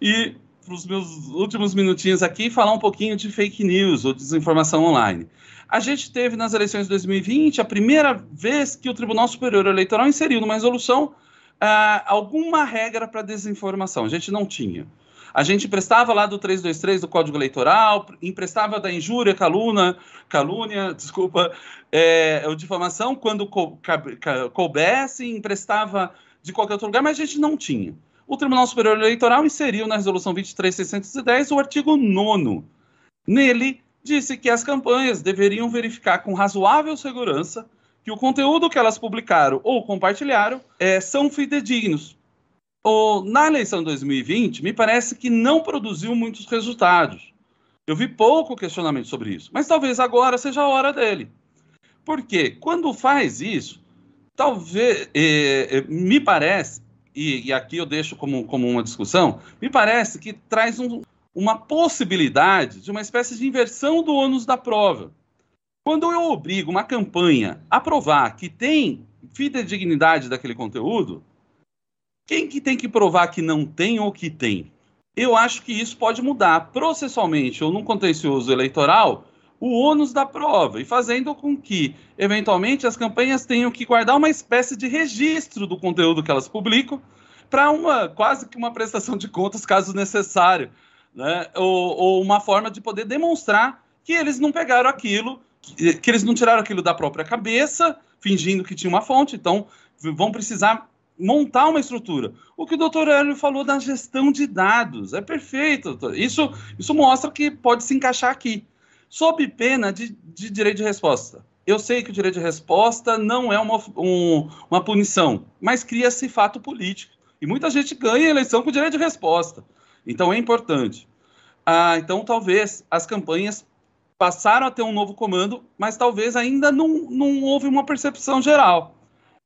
E para os meus últimos minutinhos aqui falar um pouquinho de fake news ou desinformação online. A gente teve nas eleições de 2020 a primeira vez que o Tribunal Superior Eleitoral inseriu numa resolução uh, alguma regra para desinformação. A gente não tinha. A gente emprestava lá do 323 do Código Eleitoral, emprestava da injúria, calúnia, calúnia, desculpa, é, difamação, quando coubesse, emprestava de qualquer outro lugar, mas a gente não tinha o Tribunal Superior Eleitoral inseriu na Resolução 23610 o artigo 9. Nele, disse que as campanhas deveriam verificar com razoável segurança que o conteúdo que elas publicaram ou compartilharam é, são fidedignos. O, na eleição de 2020, me parece que não produziu muitos resultados. Eu vi pouco questionamento sobre isso, mas talvez agora seja a hora dele. Porque quando faz isso, talvez, é, é, me parece e, e, aqui eu deixo como, como uma discussão, me parece que traz um, uma possibilidade de uma espécie de inversão do ônus da prova. Quando eu obrigo uma campanha a provar que tem fidedignidade daquele conteúdo, quem que tem que provar que não tem ou que tem? Eu acho que isso pode mudar processualmente ou num contencioso eleitoral o ônus da prova e fazendo com que, eventualmente, as campanhas tenham que guardar uma espécie de registro do conteúdo que elas publicam para uma quase que uma prestação de contas, caso necessário, né? ou, ou uma forma de poder demonstrar que eles não pegaram aquilo, que, que eles não tiraram aquilo da própria cabeça, fingindo que tinha uma fonte, então vão precisar montar uma estrutura. O que o doutor Hélio falou da gestão de dados é perfeito. Doutor. Isso, isso mostra que pode se encaixar aqui sob pena de, de direito de resposta. Eu sei que o direito de resposta não é uma, um, uma punição, mas cria-se fato político. E muita gente ganha eleição com direito de resposta. Então é importante. Ah, então, talvez as campanhas passaram a ter um novo comando, mas talvez ainda não, não houve uma percepção geral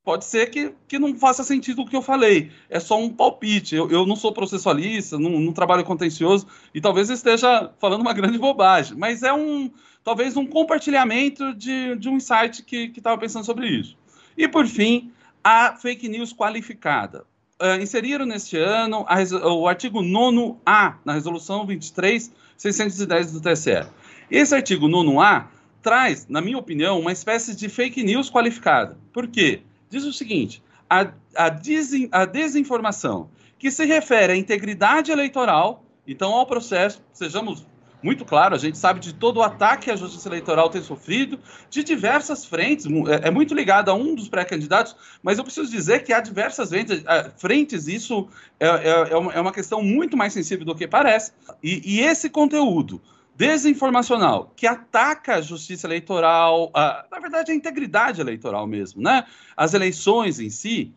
pode ser que, que não faça sentido o que eu falei. É só um palpite. Eu, eu não sou processualista, não, não trabalho contencioso e talvez esteja falando uma grande bobagem. Mas é um talvez um compartilhamento de, de um insight que estava pensando sobre isso. E por fim, a fake news qualificada. Uh, inseriram neste ano a, o artigo 9A na resolução 23.610 do TSE. Esse artigo 9A traz, na minha opinião, uma espécie de fake news qualificada. Por quê? Diz o seguinte: a, a, desin, a desinformação que se refere à integridade eleitoral, então ao processo, sejamos muito claro, a gente sabe de todo o ataque que a justiça eleitoral tem sofrido, de diversas frentes, é, é muito ligado a um dos pré-candidatos, mas eu preciso dizer que há diversas frentes, frentes isso é, é, é, uma questão muito mais sensível do que parece, e, e esse conteúdo desinformacional que ataca a justiça eleitoral, a, na verdade a integridade eleitoral mesmo, né? As eleições em si,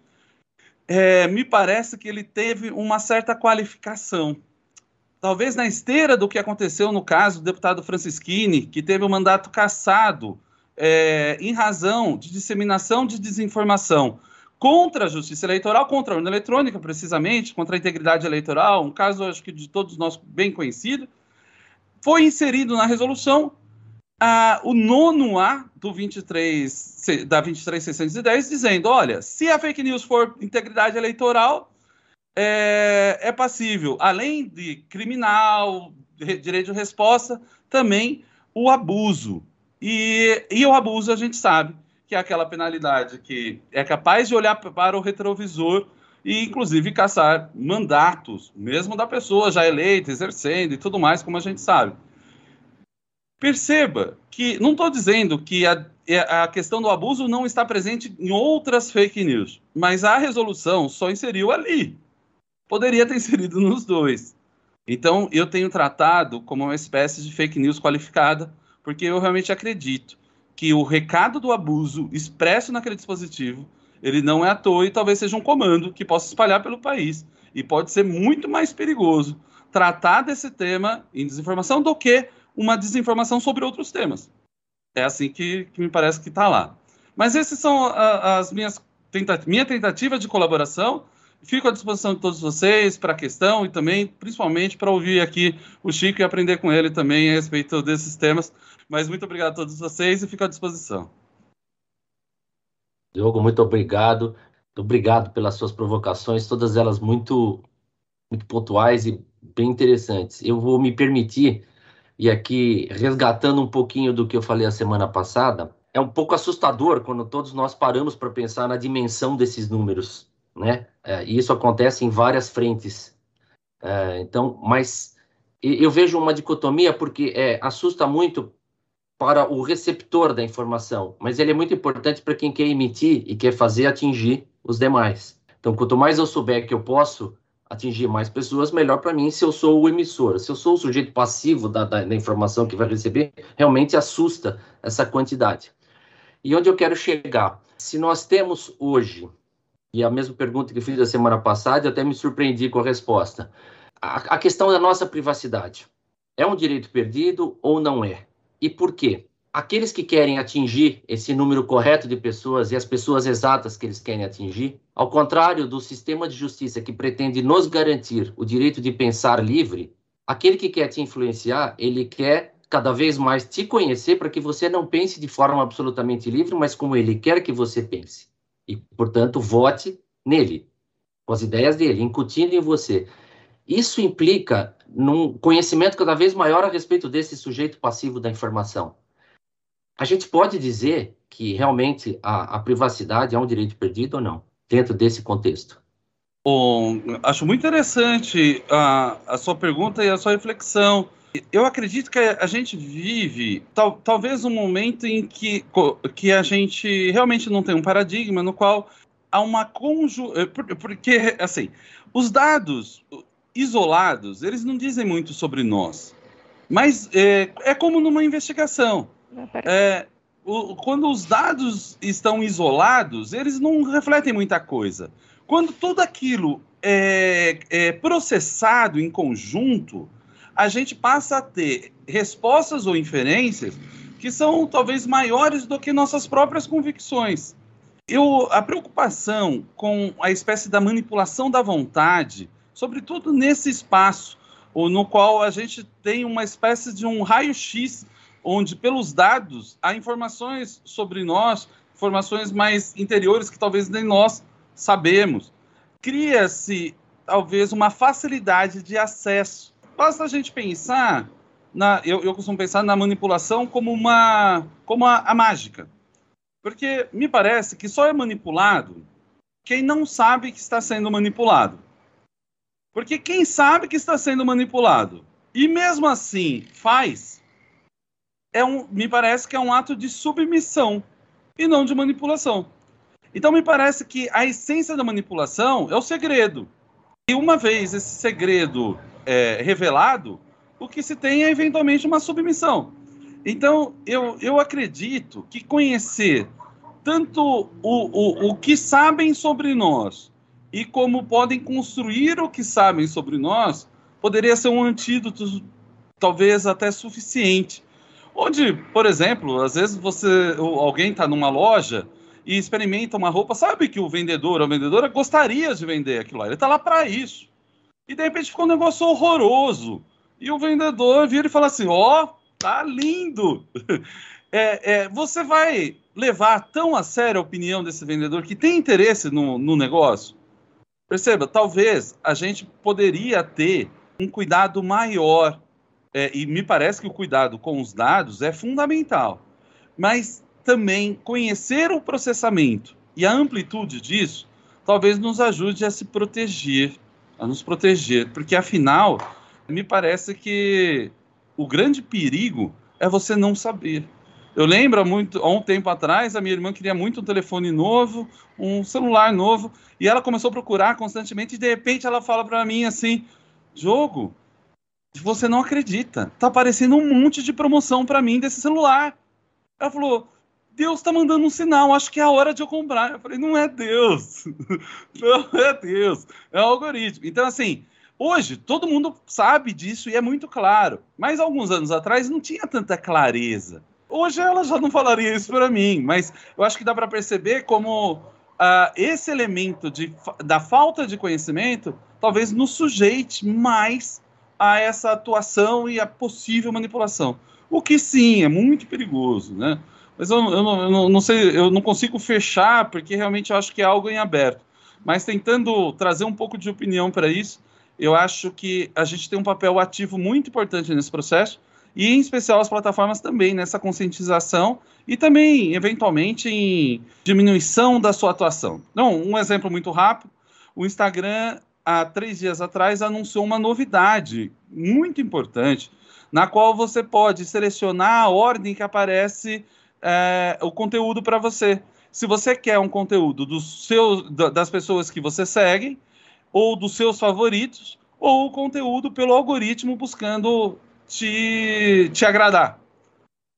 é, me parece que ele teve uma certa qualificação. Talvez na esteira do que aconteceu no caso do deputado Francisquini, que teve o mandato cassado é, em razão de disseminação de desinformação contra a justiça eleitoral, contra a urna eletrônica, precisamente, contra a integridade eleitoral, um caso, acho que de todos nós bem conhecido, foi inserido na resolução ah, o nono A do 23, da 23610, dizendo: olha, se a fake news for integridade eleitoral, é, é passível, além de criminal, direito de resposta, também o abuso. E, e o abuso a gente sabe que é aquela penalidade que é capaz de olhar para o retrovisor e, inclusive, caçar mandatos, mesmo da pessoa já eleita, exercendo e tudo mais, como a gente sabe. Perceba que não estou dizendo que a, a questão do abuso não está presente em outras fake news, mas a resolução só inseriu ali. Poderia ter inserido nos dois. Então, eu tenho tratado como uma espécie de fake news qualificada, porque eu realmente acredito que o recado do abuso expresso naquele dispositivo, ele não é à toa e talvez seja um comando que possa espalhar pelo país. E pode ser muito mais perigoso tratar desse tema em desinformação do que uma desinformação sobre outros temas. É assim que, que me parece que está lá. Mas essas são a, as minhas tenta minha tentativa de colaboração. Fico à disposição de todos vocês para a questão e também, principalmente, para ouvir aqui o Chico e aprender com ele também a respeito desses temas. Mas muito obrigado a todos vocês e fico à disposição. Diogo, muito obrigado. Obrigado pelas suas provocações, todas elas muito, muito pontuais e bem interessantes. Eu vou me permitir e aqui resgatando um pouquinho do que eu falei a semana passada, é um pouco assustador quando todos nós paramos para pensar na dimensão desses números, né? É, e isso acontece em várias frentes. É, então, mas eu vejo uma dicotomia porque é, assusta muito para o receptor da informação, mas ele é muito importante para quem quer emitir e quer fazer atingir os demais. Então, quanto mais eu souber que eu posso atingir mais pessoas, melhor para mim se eu sou o emissor. Se eu sou o sujeito passivo da, da, da, informação que vai receber, realmente assusta essa quantidade. E onde eu quero chegar? Se nós temos hoje, e a mesma pergunta que fiz a semana passada, eu até me surpreendi com a resposta, a, a questão da nossa privacidade. É um direito perdido ou não é? E por quê? aqueles que querem atingir esse número correto de pessoas e as pessoas exatas que eles querem atingir, ao contrário do sistema de justiça que pretende nos garantir o direito de pensar livre, aquele que quer te influenciar, ele quer cada vez mais te conhecer para que você não pense de forma absolutamente livre, mas como ele quer que você pense. E, portanto, vote nele, com as ideias dele, incutindo em você. Isso implica num conhecimento cada vez maior a respeito desse sujeito passivo da informação. A gente pode dizer que realmente a, a privacidade é um direito perdido ou não, dentro desse contexto? Bom, acho muito interessante a, a sua pergunta e a sua reflexão. Eu acredito que a gente vive tal, talvez um momento em que, que a gente realmente não tem um paradigma no qual há uma conju... Eh, porque, assim, os dados isolados, eles não dizem muito sobre nós. Mas é, é como numa investigação. É, o, quando os dados estão isolados, eles não refletem muita coisa. Quando tudo aquilo é, é processado em conjunto, a gente passa a ter respostas ou inferências que são talvez maiores do que nossas próprias convicções. Eu, a preocupação com a espécie da manipulação da vontade, sobretudo nesse espaço, no qual a gente tem uma espécie de um raio-x onde, pelos dados, há informações sobre nós, informações mais interiores que talvez nem nós sabemos. Cria-se, talvez, uma facilidade de acesso. Basta a gente pensar, na, eu, eu costumo pensar na manipulação como, uma, como a, a mágica. Porque me parece que só é manipulado quem não sabe que está sendo manipulado. Porque quem sabe que está sendo manipulado e mesmo assim faz, é um, me parece que é um ato de submissão e não de manipulação. Então me parece que a essência da manipulação é o segredo. E uma vez esse segredo é, revelado, o que se tem é eventualmente uma submissão. Então eu, eu acredito que conhecer tanto o, o, o que sabem sobre nós e como podem construir o que sabem sobre nós poderia ser um antídoto, talvez até suficiente Onde, por exemplo, às vezes você, alguém está numa loja e experimenta uma roupa, sabe que o vendedor ou a vendedora gostaria de vender aquilo lá, ele está lá para isso. E de repente ficou um negócio horroroso. e o vendedor vira e fala assim: Ó, oh, tá lindo! É, é, você vai levar tão a sério a opinião desse vendedor que tem interesse no, no negócio? Perceba, talvez a gente poderia ter um cuidado maior, é, e me parece que o cuidado com os dados é fundamental, mas também conhecer o processamento e a amplitude disso talvez nos ajude a se proteger, a nos proteger, porque afinal, me parece que o grande perigo é você não saber. Eu lembro muito, há um tempo atrás, a minha irmã queria muito um telefone novo, um celular novo, e ela começou a procurar constantemente, e de repente ela fala para mim assim: jogo, você não acredita, tá aparecendo um monte de promoção para mim desse celular. Ela falou: Deus está mandando um sinal, acho que é a hora de eu comprar. Eu falei, não é Deus, não é Deus, é o algoritmo. Então, assim, hoje todo mundo sabe disso e é muito claro, mas alguns anos atrás não tinha tanta clareza. Hoje ela já não falaria isso para mim, mas eu acho que dá para perceber como uh, esse elemento de, da falta de conhecimento talvez nos sujeite mais a essa atuação e a possível manipulação. O que sim é muito perigoso, né? Mas eu, eu, não, eu, não, sei, eu não consigo fechar, porque realmente eu acho que é algo em aberto. Mas tentando trazer um pouco de opinião para isso, eu acho que a gente tem um papel ativo muito importante nesse processo, e em especial as plataformas também, nessa conscientização e também, eventualmente, em diminuição da sua atuação. Não, um exemplo muito rápido: o Instagram, há três dias atrás, anunciou uma novidade muito importante, na qual você pode selecionar a ordem que aparece é, o conteúdo para você. Se você quer um conteúdo dos seus, das pessoas que você segue, ou dos seus favoritos, ou o conteúdo pelo algoritmo buscando te, te agradar.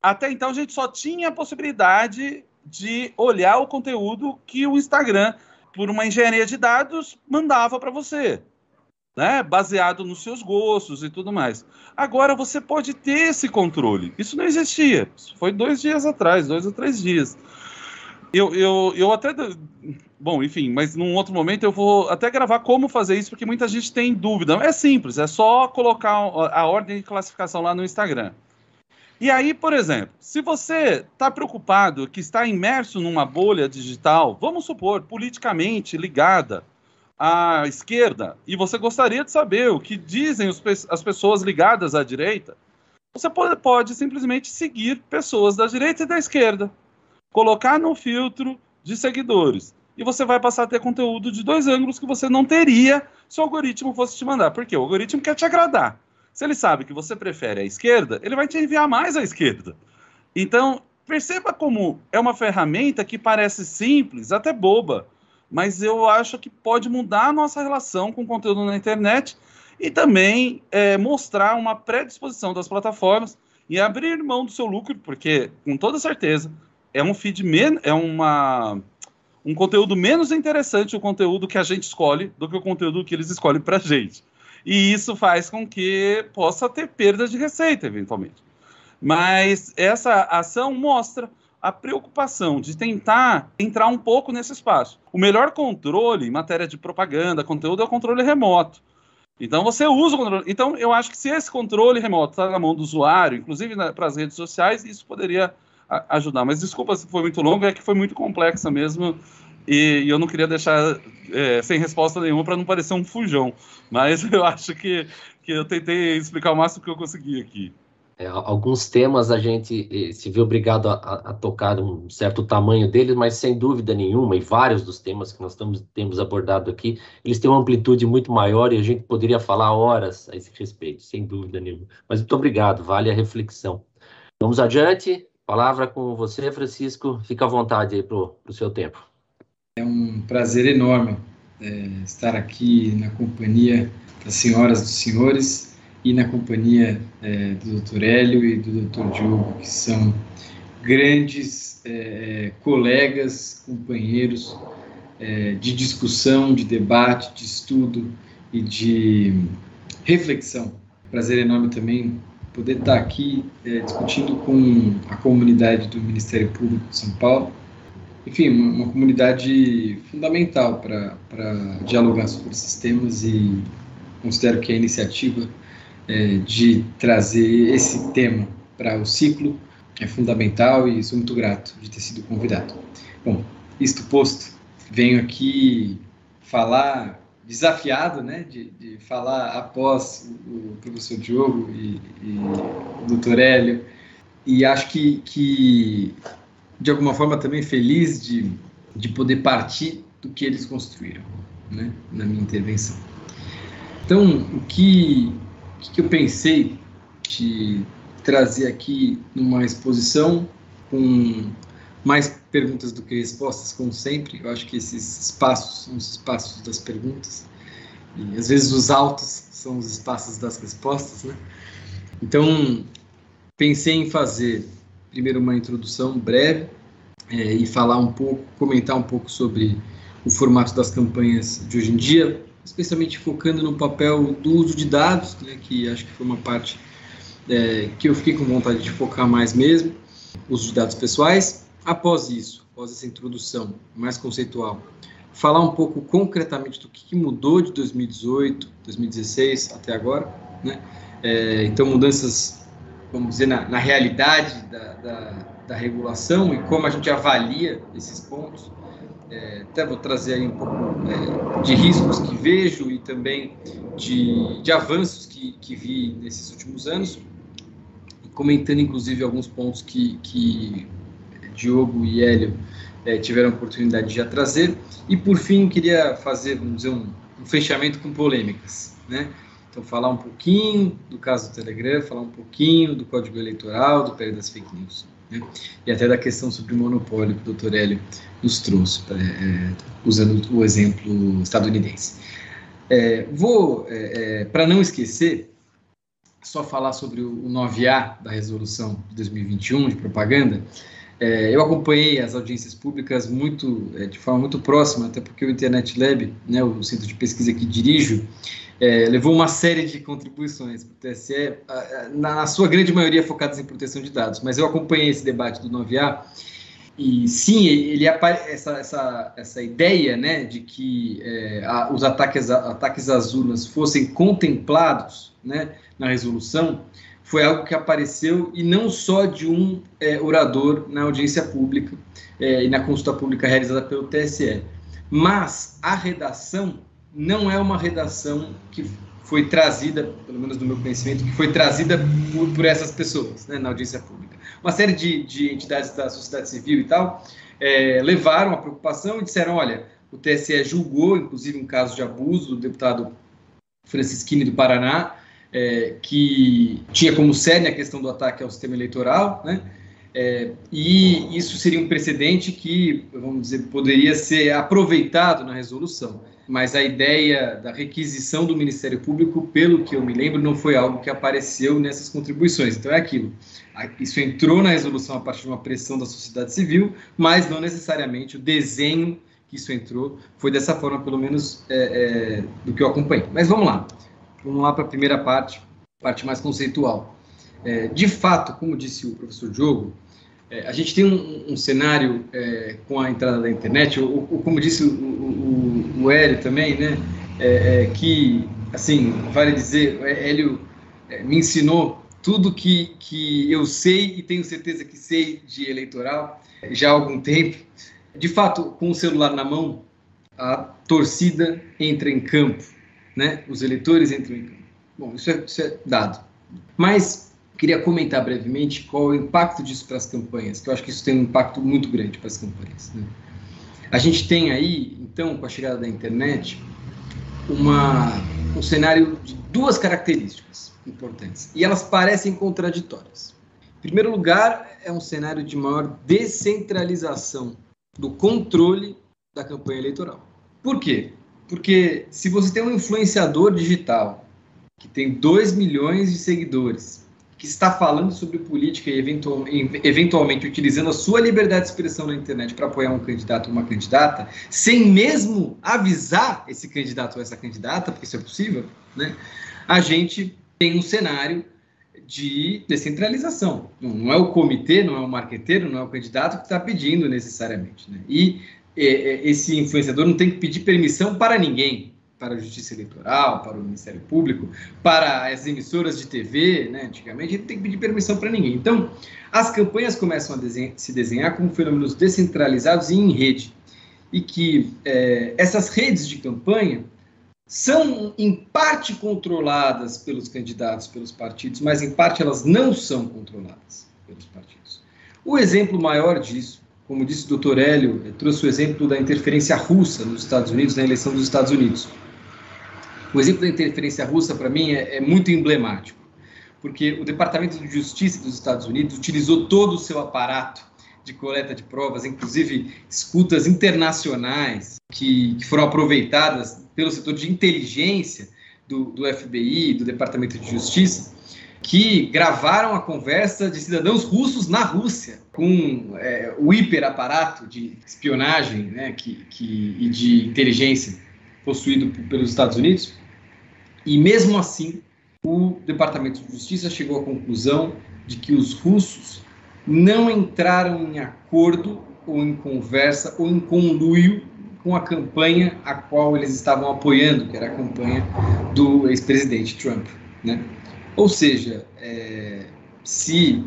Até então a gente só tinha a possibilidade de olhar o conteúdo que o Instagram, por uma engenharia de dados, mandava para você né, baseado nos seus gostos e tudo mais. Agora você pode ter esse controle. Isso não existia. Isso foi dois dias atrás, dois ou três dias. Eu, eu, eu até. Bom, enfim, mas num outro momento eu vou até gravar como fazer isso, porque muita gente tem dúvida. É simples, é só colocar a ordem de classificação lá no Instagram. E aí, por exemplo, se você está preocupado que está imerso numa bolha digital, vamos supor, politicamente ligada à esquerda e você gostaria de saber o que dizem as pessoas ligadas à direita, você pode, pode simplesmente seguir pessoas da direita e da esquerda, colocar no filtro de seguidores e você vai passar a ter conteúdo de dois ângulos que você não teria se o algoritmo fosse te mandar. Porque o algoritmo quer te agradar. Se ele sabe que você prefere a esquerda, ele vai te enviar mais à esquerda. Então, perceba como é uma ferramenta que parece simples, até boba, mas eu acho que pode mudar a nossa relação com o conteúdo na internet e também é, mostrar uma predisposição das plataformas e abrir mão do seu lucro, porque, com toda certeza, é um feed é uma um conteúdo menos interessante o conteúdo que a gente escolhe do que o conteúdo que eles escolhem para a gente. E isso faz com que possa ter perda de receita, eventualmente. Mas essa ação mostra a preocupação de tentar entrar um pouco nesse espaço. O melhor controle em matéria de propaganda, conteúdo, é o controle remoto. Então você usa o controle. Então eu acho que se esse controle remoto está na mão do usuário, inclusive para as redes sociais, isso poderia ajudar. Mas desculpa se foi muito longo, é que foi muito complexa mesmo. E, e eu não queria deixar é, sem resposta nenhuma para não parecer um fujão. Mas eu acho que, que eu tentei explicar o máximo que eu consegui aqui. É, alguns temas a gente eh, se vê obrigado a, a, tocar um certo tamanho deles, mas sem dúvida nenhuma, e vários dos temas que nós estamos, temos abordado aqui, eles têm uma amplitude muito maior e a gente poderia falar horas a esse respeito, sem dúvida nenhuma. Mas muito obrigado, vale a reflexão. Vamos adiante, palavra com você, Francisco, fica à vontade aí para o seu tempo. É um prazer enorme é, estar aqui na companhia das senhoras dos senhores, e na companhia é, do Dr. Hélio e do Dr. Diogo, que são grandes é, colegas, companheiros é, de discussão, de debate, de estudo e de reflexão. Prazer enorme também poder estar aqui é, discutindo com a comunidade do Ministério Público de São Paulo. Enfim, uma, uma comunidade fundamental para dialogar sobre esses temas e considero que a iniciativa é, de trazer esse tema para o ciclo é fundamental e sou muito grato de ter sido convidado. Bom, isto posto, venho aqui falar desafiado, né, de, de falar após o professor Diogo e, e o doutor Hélio, e acho que, que, de alguma forma, também feliz de, de poder partir do que eles construíram, né, na minha intervenção. Então, o que, o que eu pensei de trazer aqui numa exposição com mais perguntas do que respostas, como sempre. Eu acho que esses espaços são os espaços das perguntas e às vezes os altos são os espaços das respostas, né? Então, pensei em fazer primeiro uma introdução breve é, e falar um pouco, comentar um pouco sobre o formato das campanhas de hoje em dia, especialmente focando no papel do uso de dados, né, que acho que foi uma parte é, que eu fiquei com vontade de focar mais mesmo, uso de dados pessoais. Após isso, após essa introdução mais conceitual, falar um pouco concretamente do que mudou de 2018, 2016 até agora, né? É, então, mudanças, vamos dizer, na, na realidade da, da, da, regulação e como a gente avalia esses pontos. É, até vou trazer aí um pouco é, de riscos que vejo e também de, de avanços que, que vi nesses últimos anos comentando inclusive alguns pontos que, que Diogo e Hélio é, tiveram a oportunidade de já trazer. E por fim, queria fazer, vamos dizer, um, um, fechamento com polêmicas, né? Então, falar um pouquinho do caso do Telegram, falar um pouquinho do Código Eleitoral, do período das fake news, né? e até da questão sobre monopólio que o doutor Hélio nos trouxe, é, usando o exemplo estadunidense. É, vou, é, para não esquecer, só falar sobre o 9A da resolução de 2021 de propaganda, é, eu acompanhei as audiências públicas muito, é, de forma muito próxima, até porque o Internet Lab, né, o centro de pesquisa que dirijo, é, levou uma série de contribuições para o TSE, na, na, sua grande maioria focadas em proteção de dados. Mas eu acompanhei esse debate do 9A e sim, ele essa, essa, essa ideia né, de que é, a, os ataques, ataques às urnas fossem contemplados né, na resolução foi algo que apareceu e não só de um é, orador na audiência pública é, e na consulta pública realizada pelo TSE, mas a redação não é uma redação que foi trazida, pelo menos do meu conhecimento, que foi trazida por, por essas pessoas né, na audiência pública. Uma série de, de entidades da sociedade civil e tal é, levaram a preocupação e disseram, olha, o TSE julgou, inclusive um caso de abuso do deputado Francisquini do Paraná, é, que tinha como sede a questão do ataque ao sistema eleitoral, né? É, e isso seria um precedente que, vamos dizer, poderia ser aproveitado na resolução. Mas a ideia da requisição do Ministério Público, pelo que eu me lembro, não foi algo que apareceu nessas contribuições. Então é aquilo. Isso entrou na resolução a partir de uma pressão da sociedade civil, mas não necessariamente o desenho que isso entrou foi dessa forma, pelo menos é, é, do que eu acompanhei. Mas vamos lá. Vamos lá para a primeira parte, parte mais conceitual. É, de fato, como disse o professor Diogo, é, a gente tem um, um cenário é, com a entrada da internet, ou, ou como disse o, o, o, Hélio também, né, é, é, que, assim, vale dizer, Hélio é, me ensinou tudo que, que eu sei e tenho certeza que sei de eleitoral já há algum tempo. De fato, com o celular na mão, a torcida entra em campo né? Os eleitores entram em campo. Bom, isso é, isso é dado. Mas queria comentar brevemente qual é o impacto disso para as campanhas, que eu acho que isso tem um impacto muito grande para as campanhas. Né? A gente tem aí, então, com a chegada da internet, uma, um cenário de duas características importantes, e elas parecem contraditórias. Em primeiro lugar, é um cenário de maior descentralização do controle da campanha eleitoral. Por quê? Porque se você tem um influenciador digital que tem 2 milhões de seguidores, que está falando sobre política e eventual, eventualmente utilizando a sua liberdade de expressão na internet para apoiar um candidato ou uma candidata, sem mesmo avisar esse candidato ou essa candidata, porque isso é possível, né? a gente tem um cenário de descentralização. Não é o comitê, não é o marqueteiro, não é o candidato que está pedindo necessariamente. Né? E esse influenciador não tem que pedir permissão para ninguém. para a Justiça Eleitoral, para o Ministério Público, para as emissoras de TV, né? Antigamente, gente tem que pedir permissão para ninguém. Então, as campanhas começam a desenhar, se desenhar como fenômenos descentralizados e em rede. E que é, essas redes de campanha são, em parte, controladas pelos candidatos, pelos partidos, mas, em parte, elas não são controladas pelos partidos. O exemplo maior disso, como disse o doutor Hélio, trouxe o exemplo da interferência russa nos Estados Unidos, na eleição dos Estados Unidos. O exemplo da interferência russa, para mim, é, é, muito emblemático, porque o Departamento de Justiça dos Estados Unidos utilizou todo o seu aparato de coleta de provas, inclusive escutas internacionais que, que foram aproveitadas pelo setor de inteligência do, do FBI, do Departamento de Justiça, que gravaram a conversa de cidadãos russos na Rússia, com é, o hiperaparato de espionagem né, que, que, e de inteligência possuído pelos Estados Unidos. E mesmo assim, o Departamento de Justiça chegou à conclusão de que os russos não entraram em acordo ou em conversa ou em conluio com a campanha a qual eles estavam apoiando, que era a campanha do ex-presidente Trump. Né? Ou seja, é, se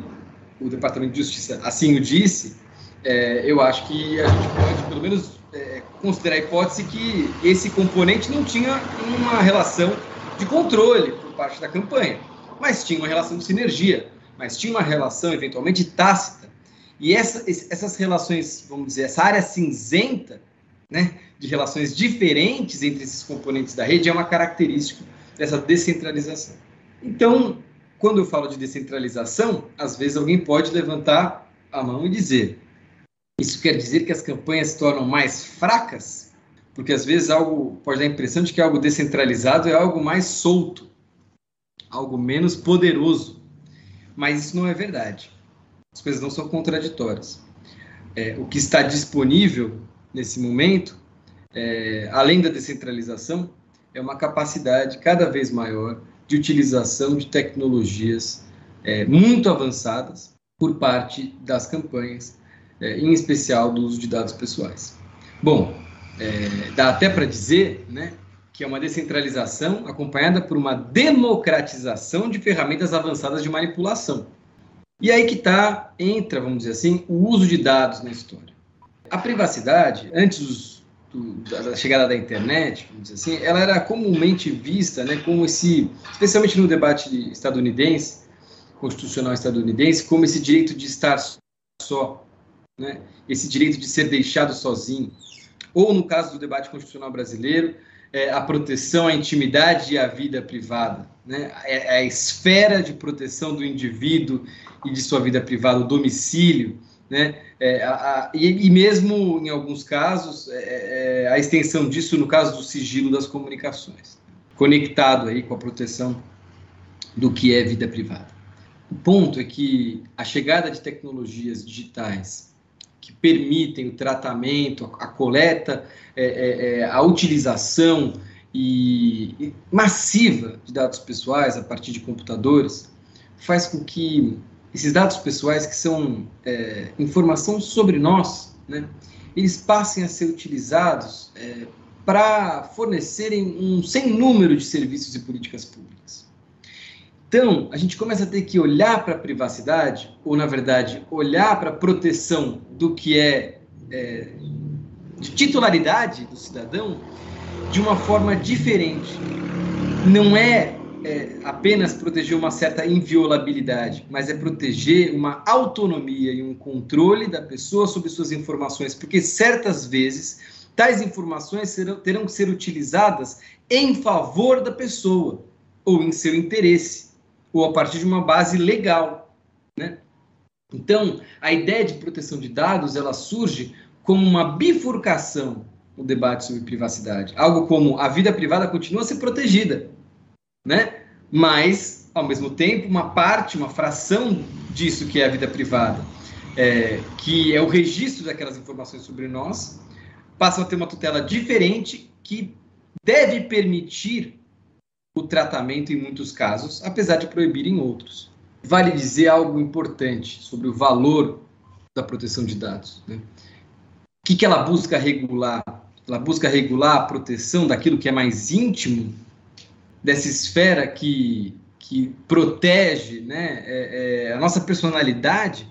o Departamento de Justiça assim o disse, é, eu acho que a gente pode, pelo menos, é, considerar a hipótese que esse componente não tinha uma relação de controle por parte da campanha, mas tinha uma relação de sinergia, mas tinha uma relação eventualmente tácita. E essa, essas relações, vamos dizer, essa área cinzenta, né, de relações diferentes entre esses componentes da rede é uma característica dessa descentralização. Então, quando eu falo de descentralização, às vezes alguém pode levantar a mão e dizer: isso quer dizer que as campanhas se tornam mais fracas? Porque às vezes algo pode dar a impressão de que algo descentralizado é algo mais solto, algo menos poderoso. Mas isso não é verdade. As coisas não são contraditórias. É, o que está disponível nesse momento, é, além da descentralização, é uma capacidade cada vez maior de utilização de tecnologias é, muito avançadas por parte das campanhas, é, em especial do uso de dados pessoais. Bom, é, dá até para dizer né, que é uma descentralização acompanhada por uma democratização de ferramentas avançadas de manipulação. E aí que tá, entra, vamos dizer assim, o uso de dados na história. A privacidade, antes dos do, da chegada da internet, vamos dizer assim, ela era comumente vista, né, como esse, especialmente no debate estadunidense, constitucional estadunidense, como esse direito de estar só, né, esse direito de ser deixado sozinho, ou no caso do debate constitucional brasileiro, é, a proteção à intimidade e à vida privada, né, é, é a esfera de proteção do indivíduo e de sua vida privada, o domicílio, né? É, a, e, e, mesmo em alguns casos, é, é, a extensão disso no caso do sigilo das comunicações, conectado aí com a proteção do que é vida privada. O ponto é que a chegada de tecnologias digitais que permitem o tratamento, a, a coleta, é, é, é, a utilização e, e massiva de dados pessoais a partir de computadores faz com que esses dados pessoais que são é, informação sobre nós, né, eles passem a ser utilizados é, para fornecerem um sem número de serviços e políticas públicas. Então, a gente começa a ter que olhar para a privacidade, ou, na verdade, olhar para a proteção do que é, é de titularidade do cidadão de uma forma diferente. Não é é, apenas proteger uma certa inviolabilidade, mas é proteger uma autonomia e um controle da pessoa sobre suas informações, porque certas vezes tais informações serão, terão que ser utilizadas em favor da pessoa ou em seu interesse ou a partir de uma base legal, né? Então, a ideia de proteção de dados ela surge como uma bifurcação no debate sobre privacidade, algo como a vida privada continua a ser protegida, né? Mas, ao mesmo tempo, uma parte, uma fração disso que é a vida privada, é, que é o registro daquelas informações sobre nós, passa a ter uma tutela diferente que deve permitir o tratamento em muitos casos, apesar de proibir em outros. Vale dizer algo importante sobre o valor da proteção de dados. Né? O que, que ela busca regular? ela busca regular a proteção daquilo que é mais íntimo, dessa esfera que, que protege né, é, é, a nossa personalidade,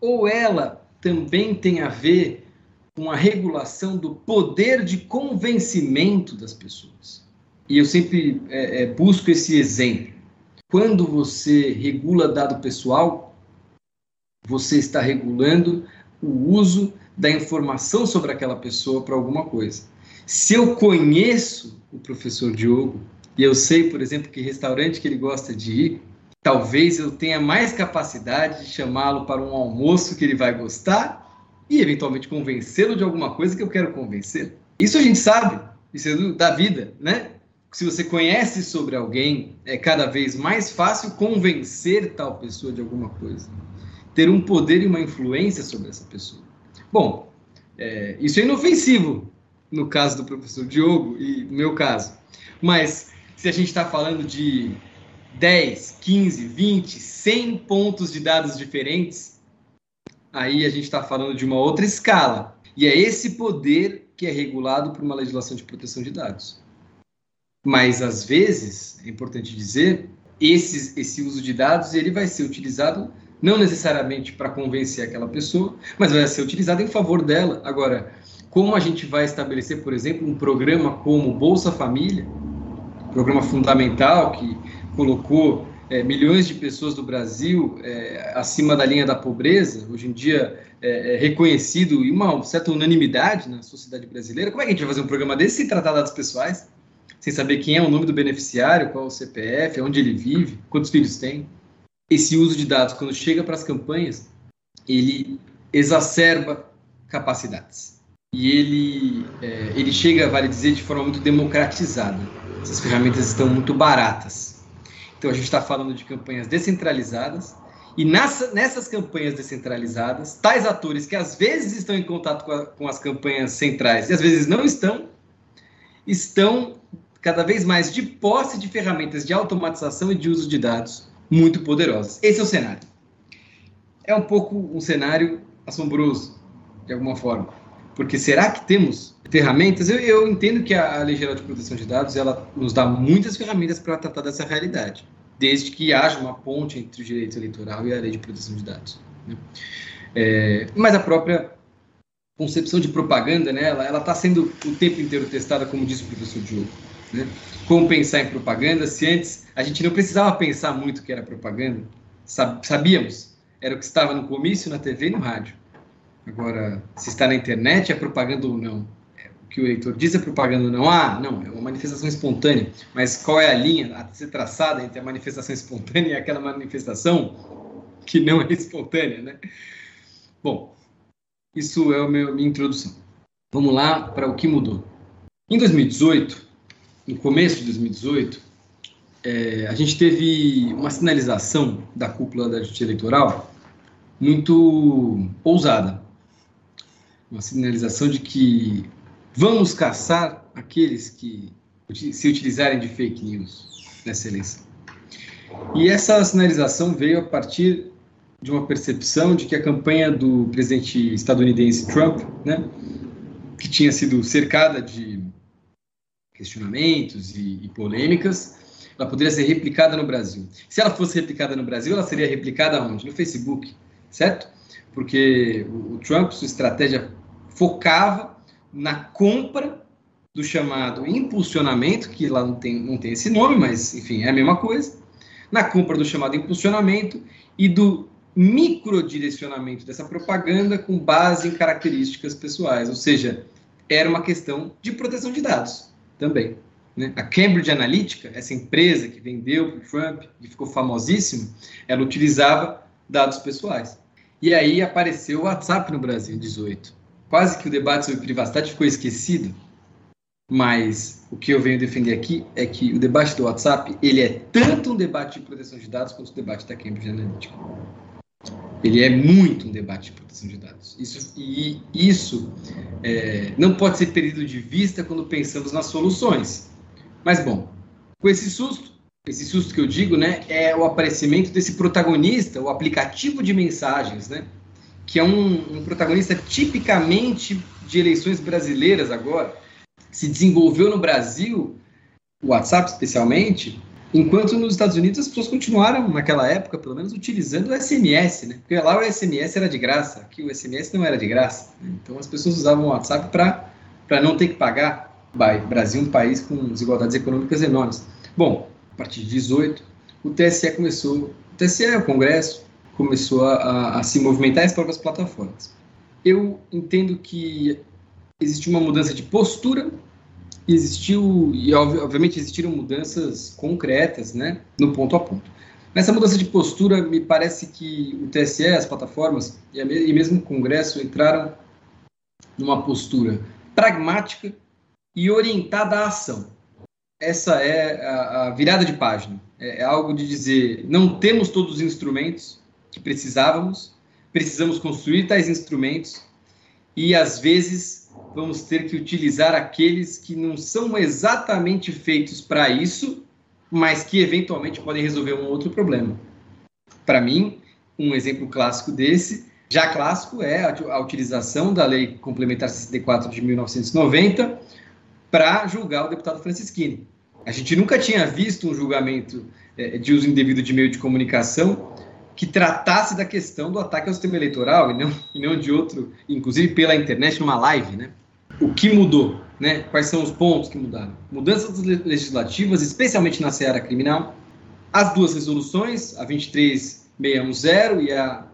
ou ela também tem a ver com a regulação do poder de convencimento das pessoas. E eu sempre é, é busco esse exemplo. Quando você regula dado pessoal, você está regulando o uso da informação sobre aquela pessoa para alguma coisa. Se eu conheço o professor Diogo e eu sei, por exemplo, que restaurante que ele gosta de ir, talvez eu tenha mais capacidade de chamá-lo para um almoço que ele vai gostar e eventualmente convencê-lo de alguma coisa que eu quero convencer. Isso a gente sabe, isso é da vida, né? Se você conhece sobre alguém, é cada vez mais fácil convencer tal pessoa de alguma coisa, ter um poder e uma influência sobre essa pessoa. Bom, é, isso é inofensivo no caso do professor Diogo e no meu caso. Mas se a gente está falando de 10, 15, 20, 100 pontos de dados diferentes, aí a gente está falando de uma outra escala. E é esse poder que é regulado por uma legislação de proteção de dados. Mas, às vezes, é importante dizer, esse, esse uso de dados ele vai ser utilizado não necessariamente para convencer aquela pessoa, mas vai ser utilizado em favor dela. Agora, como a gente vai estabelecer, por exemplo, um programa como Bolsa Família, programa fundamental que colocou é, milhões de pessoas do Brasil é, acima da linha da pobreza, hoje em dia é, é, reconhecido e uma certa unanimidade na sociedade brasileira. Como é que a gente vai fazer um programa desse sem tratar dados pessoais? Sem saber quem é o nome do beneficiário, qual é o CPF, onde ele vive, quantos filhos tem? esse uso de dados, quando chega para as campanhas, ele exacerba capacidades. E ele, é, ele chega, vale dizer, de forma muito democratizada. Essas ferramentas estão muito baratas. Então, a gente está falando de campanhas descentralizadas, e nessa, nessas campanhas descentralizadas, tais atores que às vezes estão em contato com, a, com as campanhas centrais e às vezes não estão, estão cada vez mais de posse de ferramentas de automatização e de uso de dados muito poderosas. Esse é o cenário. É um pouco um cenário assombroso, de alguma forma. Porque será que temos ferramentas? Eu, eu entendo que a, a Lei Geral de Proteção de Dados ela nos dá muitas ferramentas para tratar dessa realidade, desde que haja uma ponte entre o direito eleitoral e a Lei de Proteção de Dados. Né? É, mas a própria concepção de propaganda, né, ela está sendo o tempo inteiro testada, como disse o professor Diogo. Né? Como pensar em propaganda se antes a gente não precisava pensar muito que era propaganda, sabíamos, era o que estava no comício, na TV e no rádio. Agora, se está na internet, é propaganda ou não? É, o que o leitor diz é propaganda ou não? Ah, não, é uma manifestação espontânea. Mas qual é a linha a ser traçada entre a manifestação espontânea e aquela manifestação que não é espontânea, né? Bom, isso é a minha introdução. Vamos lá para o que mudou. Em 2018, no começo de 2018, é, a gente teve uma sinalização da cúpula da Justiça Eleitoral muito ousada. Uma sinalização de que vamos caçar aqueles que se utilizarem de fake news nessa eleição. E essa sinalização veio a partir de uma percepção de que a campanha do presidente estadunidense Trump, né, que tinha sido cercada de questionamentos e, e polêmicas, ela poderia ser replicada no Brasil. Se ela fosse replicada no Brasil, ela seria replicada onde? No Facebook, certo? Porque o, o Trump, sua estratégia focava na compra do chamado impulsionamento, que lá não tem, não tem esse nome, mas enfim, é a mesma coisa, na compra do chamado impulsionamento e do microdirecionamento dessa propaganda com base em características pessoais, ou seja, era uma questão de proteção de dados também. Né? A Cambridge Analytica, essa empresa que vendeu para o Trump, que ficou famosíssima, ela utilizava dados pessoais. E aí apareceu o WhatsApp no Brasil, 18. Quase que o debate sobre privacidade ficou esquecido. Mas o que eu venho defender aqui é que o debate do WhatsApp ele é tanto um debate de proteção de dados quanto o debate da Cambridge Analytica. Ele é muito um debate de proteção de dados. Isso, e isso é, não pode ser perdido de vista quando pensamos nas soluções. Mas, bom, com esse susto, esse susto que eu digo, né, é o aparecimento desse protagonista, o aplicativo de mensagens, né, que é um, um protagonista tipicamente de eleições brasileiras agora. Se desenvolveu no Brasil, o WhatsApp especialmente, enquanto nos Estados Unidos as pessoas continuaram, naquela época, pelo menos, utilizando o SMS, né? Porque lá o SMS era de graça, aqui o SMS não era de graça. Né? Então as pessoas usavam o WhatsApp para não ter que pagar. Brasil é um país com desigualdades econômicas enormes. Bom, a partir de 18, o TSE começou, o TSE, o Congresso, começou a, a se movimentar as próprias plataformas. Eu entendo que existe uma mudança de postura existiu, e obviamente existiram mudanças concretas, né, no ponto a ponto. Nessa mudança de postura, me parece que o TSE, as plataformas e, a, e mesmo o Congresso entraram numa postura pragmática e orientada à ação. Essa é a, a virada de página. É, é algo de dizer: não temos todos os instrumentos que precisávamos, precisamos construir tais instrumentos e às vezes vamos ter que utilizar aqueles que não são exatamente feitos para isso, mas que eventualmente podem resolver um outro problema. Para mim, um exemplo clássico desse, já clássico, é a, utilização da Lei Complementar 64 de 1990 para julgar o deputado Francisquini. A gente nunca tinha visto um julgamento é, de uso indevido de meio de comunicação que tratasse da questão do ataque ao sistema eleitoral e não, e não de outro, inclusive pela internet, numa live, né? o que mudou, né? Quais são os pontos que mudaram? Mudanças legislativas, especialmente na seara criminal, as duas resoluções, a 23610 e a,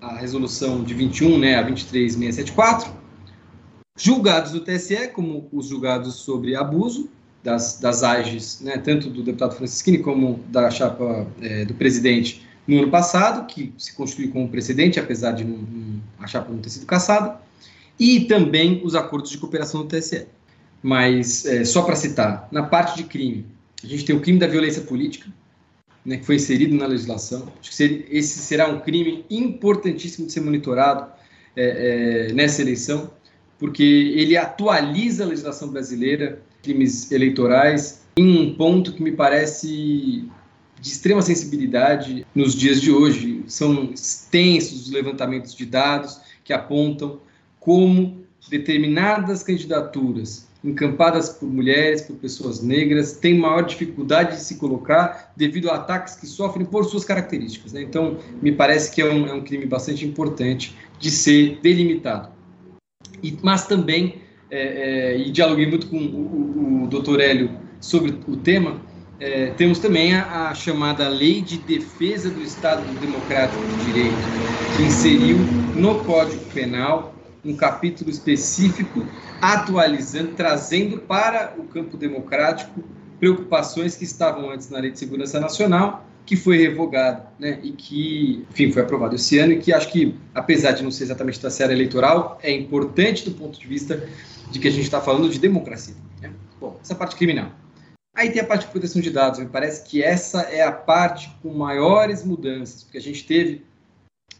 a resolução de 21, né, a 23674, julgados do TSE, como os julgados sobre abuso das, das AGES, né, tanto do deputado Francisquini como da chapa é, do presidente no ano passado, que se constitui como precedente, apesar de não, não, a chapa não ter sido caçada, e também os acordos de cooperação do TSE. Mas, é, só para citar, na parte de crime, a gente tem o crime da violência política, né, que foi inserido na legislação. Acho que esse será um crime importantíssimo de ser monitorado é, é, nessa eleição, porque ele atualiza a legislação brasileira, crimes eleitorais, em um ponto que me parece de extrema sensibilidade nos dias de hoje. São extensos os levantamentos de dados que apontam como determinadas candidaturas encampadas por mulheres, por pessoas negras, têm maior dificuldade de se colocar devido a ataques que sofrem por suas características. Né? Então, me parece que é um, é um, crime bastante importante de ser delimitado. E, mas também, é, é, e dialoguei muito com o, o, o doutor Hélio sobre o tema, é, temos também a, a, chamada Lei de Defesa do Estado Democrático de Direito, que inseriu no Código Penal um capítulo específico, atualizando, trazendo para o campo democrático preocupações que estavam antes na Lei de Segurança Nacional, que foi revogado, né, e que, enfim, foi aprovado esse ano, e que acho que, apesar de não ser exatamente da série eleitoral, é importante do ponto de vista de que a gente está falando de democracia. Né? Bom, essa parte criminal. Aí tem a parte de proteção de dados, me parece que essa é a parte com maiores mudanças, porque a gente teve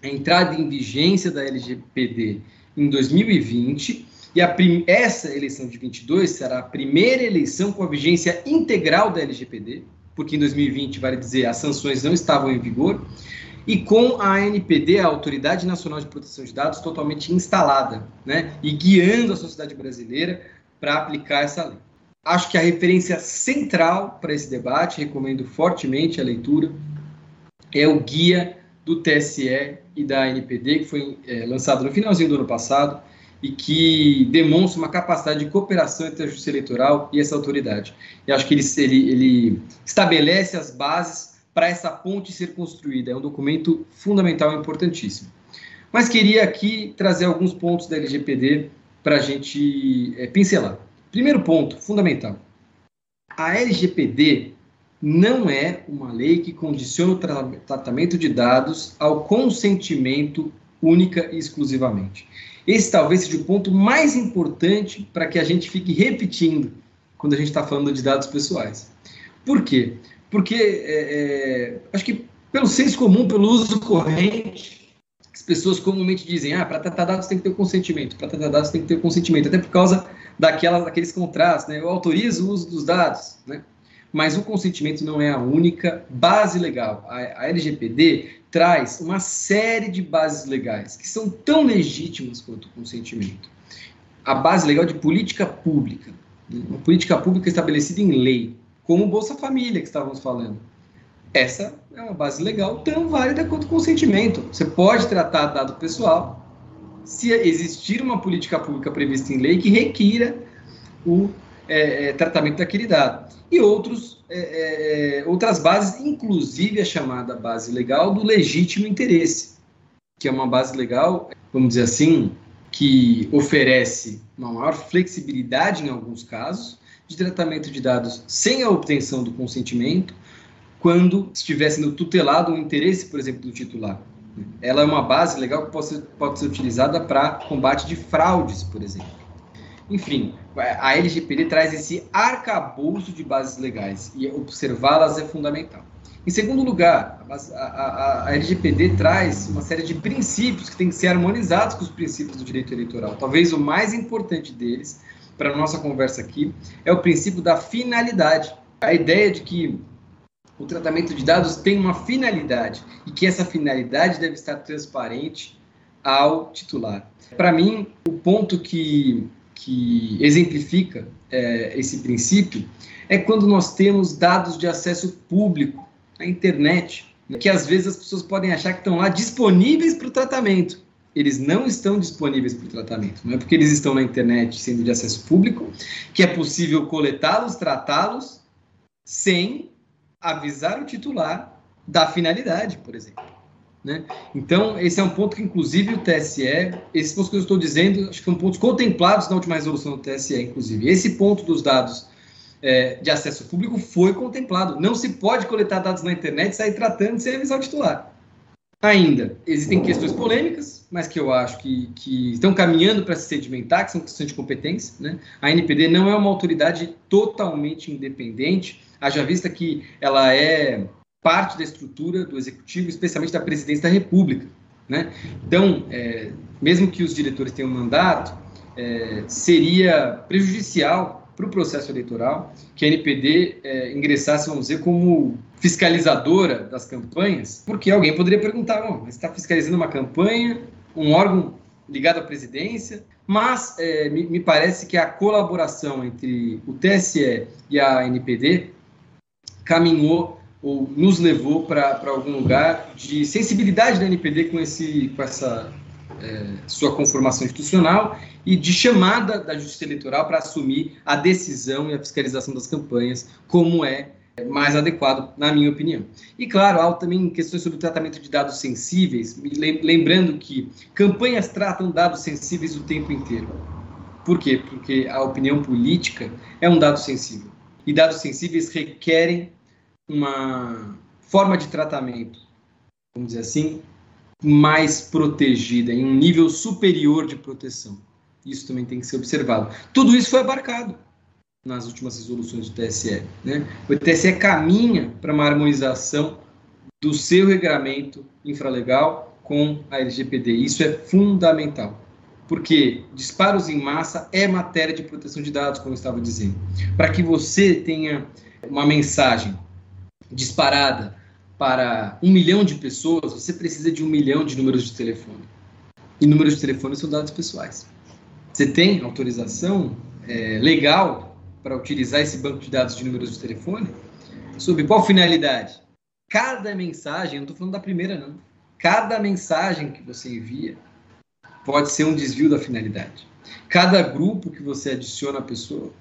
a entrada em vigência da LGPD em 2020 e a essa eleição de 22 será a primeira eleição com a vigência integral da LGPD, porque em 2020, vale dizer, as sanções não estavam em vigor, e com a ANPD, a Autoridade Nacional de Proteção de Dados, totalmente instalada, né, e guiando a sociedade brasileira para aplicar essa lei. Acho que a referência central para esse debate, recomendo fortemente a leitura, é o guia do TSE e da ANPD, que foi é, lançado no finalzinho do ano passado e que demonstra uma capacidade de cooperação entre a Justiça Eleitoral e essa autoridade. E acho que ele, ele, ele estabelece as bases para essa ponte ser construída. É um documento fundamental e importantíssimo. Mas queria aqui trazer alguns pontos da LGPD para a gente é, pincelar. Primeiro ponto, fundamental. A LGPD não é uma lei que condiciona o tra tratamento de dados ao consentimento única e exclusivamente. Esse talvez seja o ponto mais importante para que a gente fique repetindo quando a gente está falando de dados pessoais. Por quê? Porque é, é, acho que pelo senso comum, pelo uso corrente, pessoas comumente dizem: ah, para tratar dados tem que ter o consentimento, para tratar dados tem que ter o consentimento, até por causa daquelas, daqueles contratos, né? Eu autorizo o uso dos dados, né? mas o consentimento não é a única base legal. A, a LGPD traz uma série de bases legais que são tão legítimas quanto o consentimento. a base legal de política pública. Né? Uma política pública estabelecida em lei, como o Bolsa Família que estávamos falando. Essa é uma base legal tão válida quanto consentimento. Você pode tratar dado pessoal se existir uma política pública prevista em lei que requira o é, é, tratamento daquele dado. E outros, é, é, outras bases, inclusive a chamada base legal do legítimo interesse, que é uma base legal, vamos dizer assim, que oferece uma maior flexibilidade em alguns casos de tratamento de dados sem a obtenção do consentimento, quando estiver sendo tutelado um interesse, por exemplo, do titular. Ela é uma base legal que pode ser, pode ser utilizada para combate de fraudes, por exemplo. Enfim, a LGPD traz esse arcabouço de bases legais e observá-las é fundamental. Em segundo lugar, a, a, a, LGPD traz uma série de princípios que têm que ser harmonizados com os princípios do direito eleitoral. Talvez o mais importante deles, para a nossa conversa aqui, é o princípio da finalidade. A ideia de que o tratamento de dados tem uma finalidade e que essa finalidade deve estar transparente ao titular. Para mim, o ponto que, que exemplifica é, esse princípio é quando nós temos dados de acesso público a internet, que às vezes as pessoas podem achar que estão lá disponíveis para o tratamento. Eles não estão disponíveis para o tratamento. Não é porque eles estão na internet sendo de acesso público que é possível coletá-los, tratá-los, sem avisar o titular da finalidade, por exemplo. Né? Então, esse é um ponto que, inclusive, o TSE, esses pontos que eu estou dizendo, acho que são pontos contemplados na última resolução do TSE, inclusive. Esse ponto dos dados é, de acesso público foi contemplado. Não se pode coletar dados na internet e sair tratando sem avisar o titular. Ainda, existem questões polêmicas, mas que eu acho que, que estão caminhando para se sedimentar, que são questões de competência. Né? A NPD não é uma autoridade totalmente independente, haja vista que ela é parte da estrutura do executivo, especialmente da presidência da República. Né? Então, é, mesmo que os diretores tenham mandato, é, seria prejudicial para o processo eleitoral, que a NPD é, ingressasse, vamos dizer, como fiscalizadora das campanhas, porque alguém poderia perguntar, bom, mas está fiscalizando uma campanha, um órgão ligado à presidência, mas é, me, me, parece que a colaboração entre o TSE e a NPD caminhou ou nos levou para algum lugar de sensibilidade da NPD com, esse, com essa é, sua conformação institucional e de chamada da Justiça Eleitoral para assumir a decisão e a fiscalização das campanhas, como é mais adequado, na minha opinião. E, claro, há também questões sobre o tratamento de dados sensíveis, lembrando que campanhas tratam dados sensíveis o tempo inteiro. Por quê? Porque a opinião política é um dado sensível. E dados sensíveis requerem uma forma de tratamento, vamos dizer assim, mais protegida, em um nível superior de proteção. Isso também tem que ser observado. Tudo isso foi abarcado nas últimas resoluções do TSE. Né? O TSE caminha para uma harmonização do seu regramento infralegal com a LGPD. Isso é fundamental. Porque disparos em massa é matéria de proteção de dados, como eu estava dizendo. Para que você tenha uma mensagem disparada para um milhão de pessoas, você precisa de um milhão de números de telefone. E números de telefone são dados pessoais. Você tem autorização é, legal para utilizar esse banco de dados de números de telefone? Sob qual finalidade? Cada mensagem, não estou falando da primeira, não. Cada mensagem que você envia pode ser um desvio da finalidade. Cada grupo que você adiciona à pessoa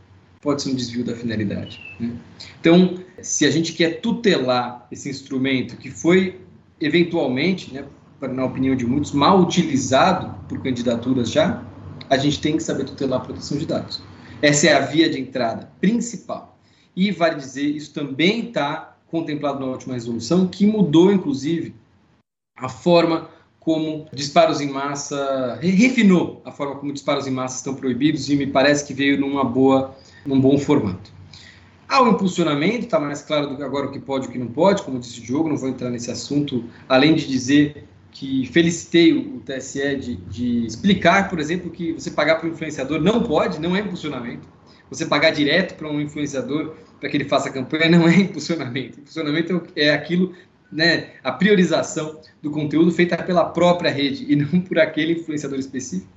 pode ser um desvio da finalidade. Né? Então, se a gente quer tutelar esse instrumento que foi eventualmente, né, na opinião de muitos, mal utilizado por candidaturas já, a gente tem que saber tutelar a proteção de dados. Essa é a via de entrada principal. E vale dizer, isso também está contemplado na última resolução, que mudou, inclusive, a forma como disparos em massa, refinou a forma como disparos em massa estão proibidos e me parece que veio numa boa num bom formato. Há o impulsionamento, está mais claro do que agora o que pode e o que não pode, como disse o Diogo, não vou entrar nesse assunto, além de dizer que felicitei o TSE de, de explicar, por exemplo, que você pagar para um influenciador não pode, não é impulsionamento. Você pagar direto para um influenciador para que ele faça campanha não é impulsionamento. Impulsionamento é aquilo, né, a priorização do conteúdo feita pela própria rede e não por aquele influenciador específico.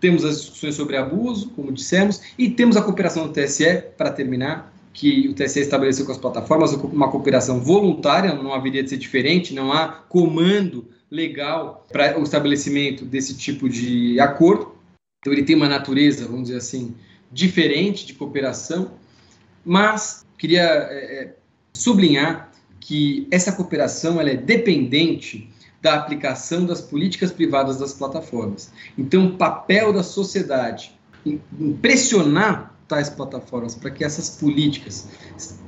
Temos as discussões sobre abuso, como dissemos, e temos a cooperação do TSE, para terminar, que o TSE estabeleceu com as plataformas, uma cooperação voluntária, não haveria de ser diferente, não há comando legal para o estabelecimento desse tipo de acordo. Então, ele tem uma natureza, vamos dizer assim, diferente de cooperação, mas queria é, sublinhar que essa cooperação ela é dependente da aplicação das políticas privadas das plataformas. Então, o papel da sociedade em pressionar tais plataformas para que essas políticas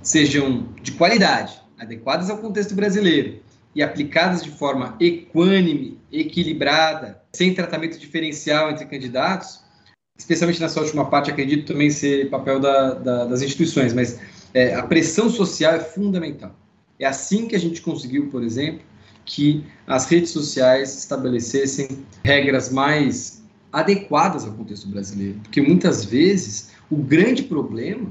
sejam de qualidade, adequadas ao contexto brasileiro e aplicadas de forma equânime, equilibrada, sem tratamento diferencial entre candidatos, especialmente nessa última parte, acredito também ser papel da, da, das instituições, mas é, a pressão social é fundamental. É assim que a gente conseguiu, por exemplo, que as redes sociais estabelecessem regras mais adequadas ao contexto brasileiro, porque muitas vezes o grande problema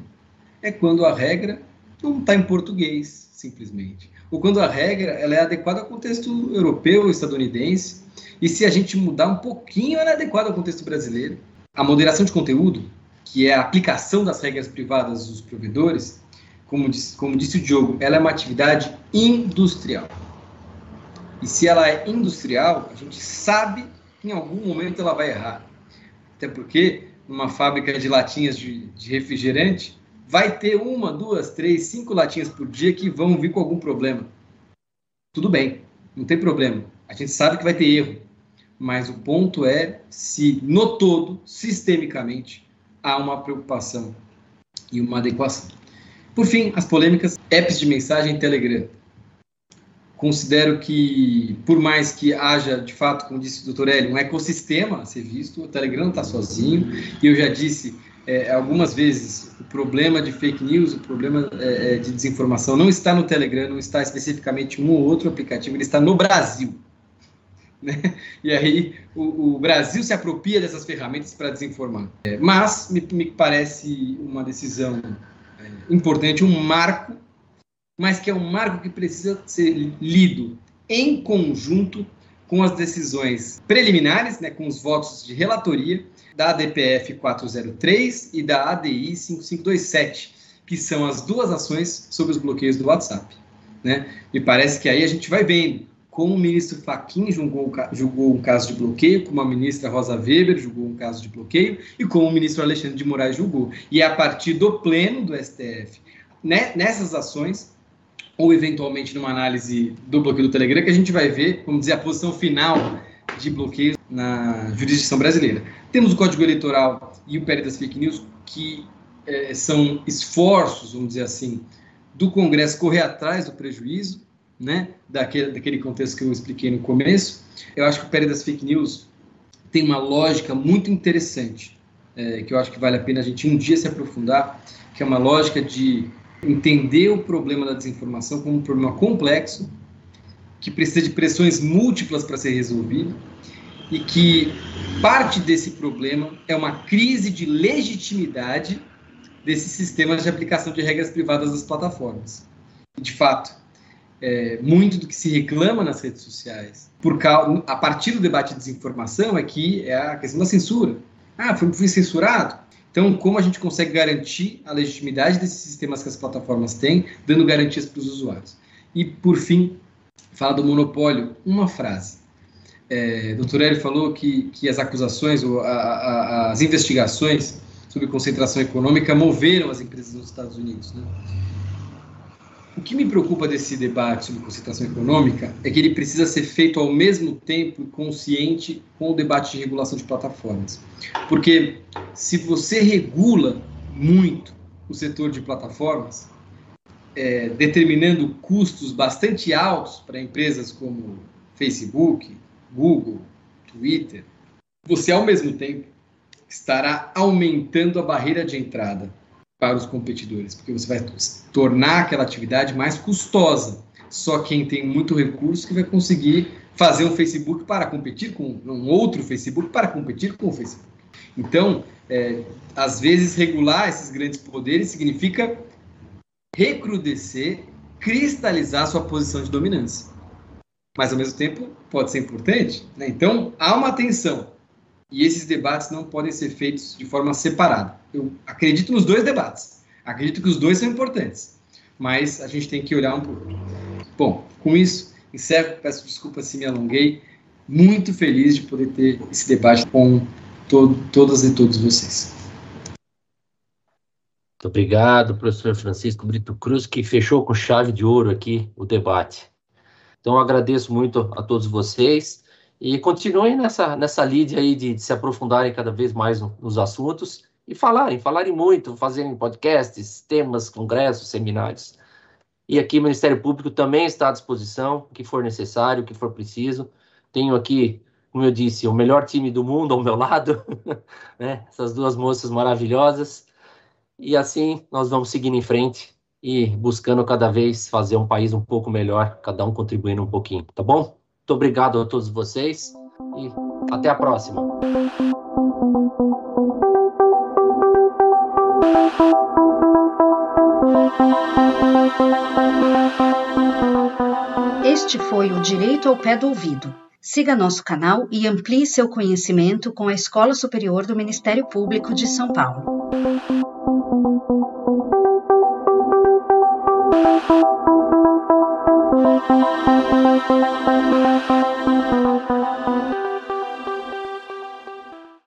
é quando a regra não está em português, simplesmente, ou quando a regra ela é adequada ao contexto europeu, estadunidense, e se a gente mudar um pouquinho, ela é adequada ao contexto brasileiro. A moderação de conteúdo, que é a aplicação das regras privadas dos provedores, como disse, como disse o Diogo, ela é uma atividade industrial. E se ela é industrial, a gente sabe que em algum momento ela vai errar. Até porque numa fábrica de latinhas de, de refrigerante, vai ter uma, duas, três, cinco latinhas por dia que vão vir com algum problema. Tudo bem, não tem problema. A gente sabe que vai ter erro. Mas o ponto é se, no todo, sistemicamente, há uma preocupação e uma adequação. Por fim, as polêmicas apps de mensagem Telegram. Considero que, por mais que haja, de fato, como disse o doutor Hélio, um ecossistema a ser visto, o Telegram não está sozinho, e eu já disse é, algumas vezes, o problema de fake news, o problema é, é, de desinformação não está no Telegram, não está especificamente um ou outro aplicativo, ele está no Brasil. Né? E aí o, o, Brasil se apropria dessas ferramentas para desinformar. É, mas me, me parece uma decisão importante, um marco, mas que é um marco que precisa ser lido em conjunto com as decisões preliminares, né, com os votos de relatoria da ADPF 403 e da ADI 5527, que são as duas ações sobre os bloqueios do WhatsApp. Né? Me parece que aí a gente vai vendo como o ministro Fachin julgou, julgou um caso de bloqueio, como a ministra Rosa Weber julgou um caso de bloqueio e como o ministro Alexandre de Moraes julgou. E é a partir do pleno do STF, né, nessas ações, ou eventualmente numa análise do bloqueio do Telegram, que a gente vai ver, vamos dizer, a posição final de bloqueio na jurisdição brasileira. Temos o Código Eleitoral e o PL das Fake News, que é, são esforços, vamos dizer assim, do Congresso correr atrás do prejuízo, né, daquele, daquele contexto que eu expliquei no começo, eu acho que o Pérez das Fake News tem uma lógica muito interessante, é, que eu acho que vale a pena a gente um dia se aprofundar, que é uma lógica de entender o problema da desinformação como um problema complexo, que precisa de pressões múltiplas para ser resolvido, e que parte desse problema é uma crise de legitimidade desses sistemas de aplicação de regras privadas das plataformas. De fato, é, muito do que se reclama nas redes sociais, por causa, a partir do debate de desinformação, é que é a questão da censura. Ah, fui, fui censurado? Então, como a gente consegue garantir a legitimidade desses sistemas que as plataformas têm, dando garantias para os usuários? E, por fim, fala do monopólio, uma frase. É, Dr. Hélio falou que, que as acusações, ou a, a, as investigações sobre concentração econômica moveram as empresas nos Estados Unidos. Né? O que me preocupa desse debate sobre concentração econômica é que ele precisa ser feito ao mesmo tempo consciente com o debate de regulação de plataformas. Porque se você regula muito o setor de plataformas, é, determinando custos bastante altos para empresas como Facebook, Google, Twitter, você ao mesmo tempo estará aumentando a barreira de entrada para os competidores, porque você vai tornar aquela atividade mais custosa. Só quem tem muito recurso que vai conseguir fazer um Facebook para competir com um outro Facebook para competir com o Facebook. Então, é, às vezes regular esses grandes poderes significa recrudescer, cristalizar sua posição de dominância. Mas ao mesmo tempo pode ser importante. Né? Então há uma tensão e esses debates não podem ser feitos de forma separada. Eu acredito nos dois debates, acredito que os dois são importantes, mas a gente tem que olhar um pouco. Bom, com isso, encerro, peço desculpa se me alonguei, muito feliz de poder ter esse debate com todas e todos vocês. Muito obrigado, professor Francisco Brito Cruz, que fechou com chave de ouro aqui o debate. Então, agradeço muito a todos vocês e continuem nessa, nessa lide aí de, de se aprofundarem cada vez mais no, nos assuntos e falarem, falarem muito, fazerem podcasts, temas, congressos, seminários. E aqui o Ministério Público também está à disposição, o que for necessário, o que for preciso. Tenho aqui, como eu disse, o melhor time do mundo ao meu lado, né? essas duas moças maravilhosas e assim nós vamos seguindo em frente e buscando cada vez fazer um país um pouco melhor, cada um contribuindo um pouquinho, tá bom? Muito obrigado a todos vocês e até a próxima. Este foi o Direito ao Pé do Ouvido. Siga nosso canal e amplie seu conhecimento com a Escola Superior do Ministério Público de São Paulo.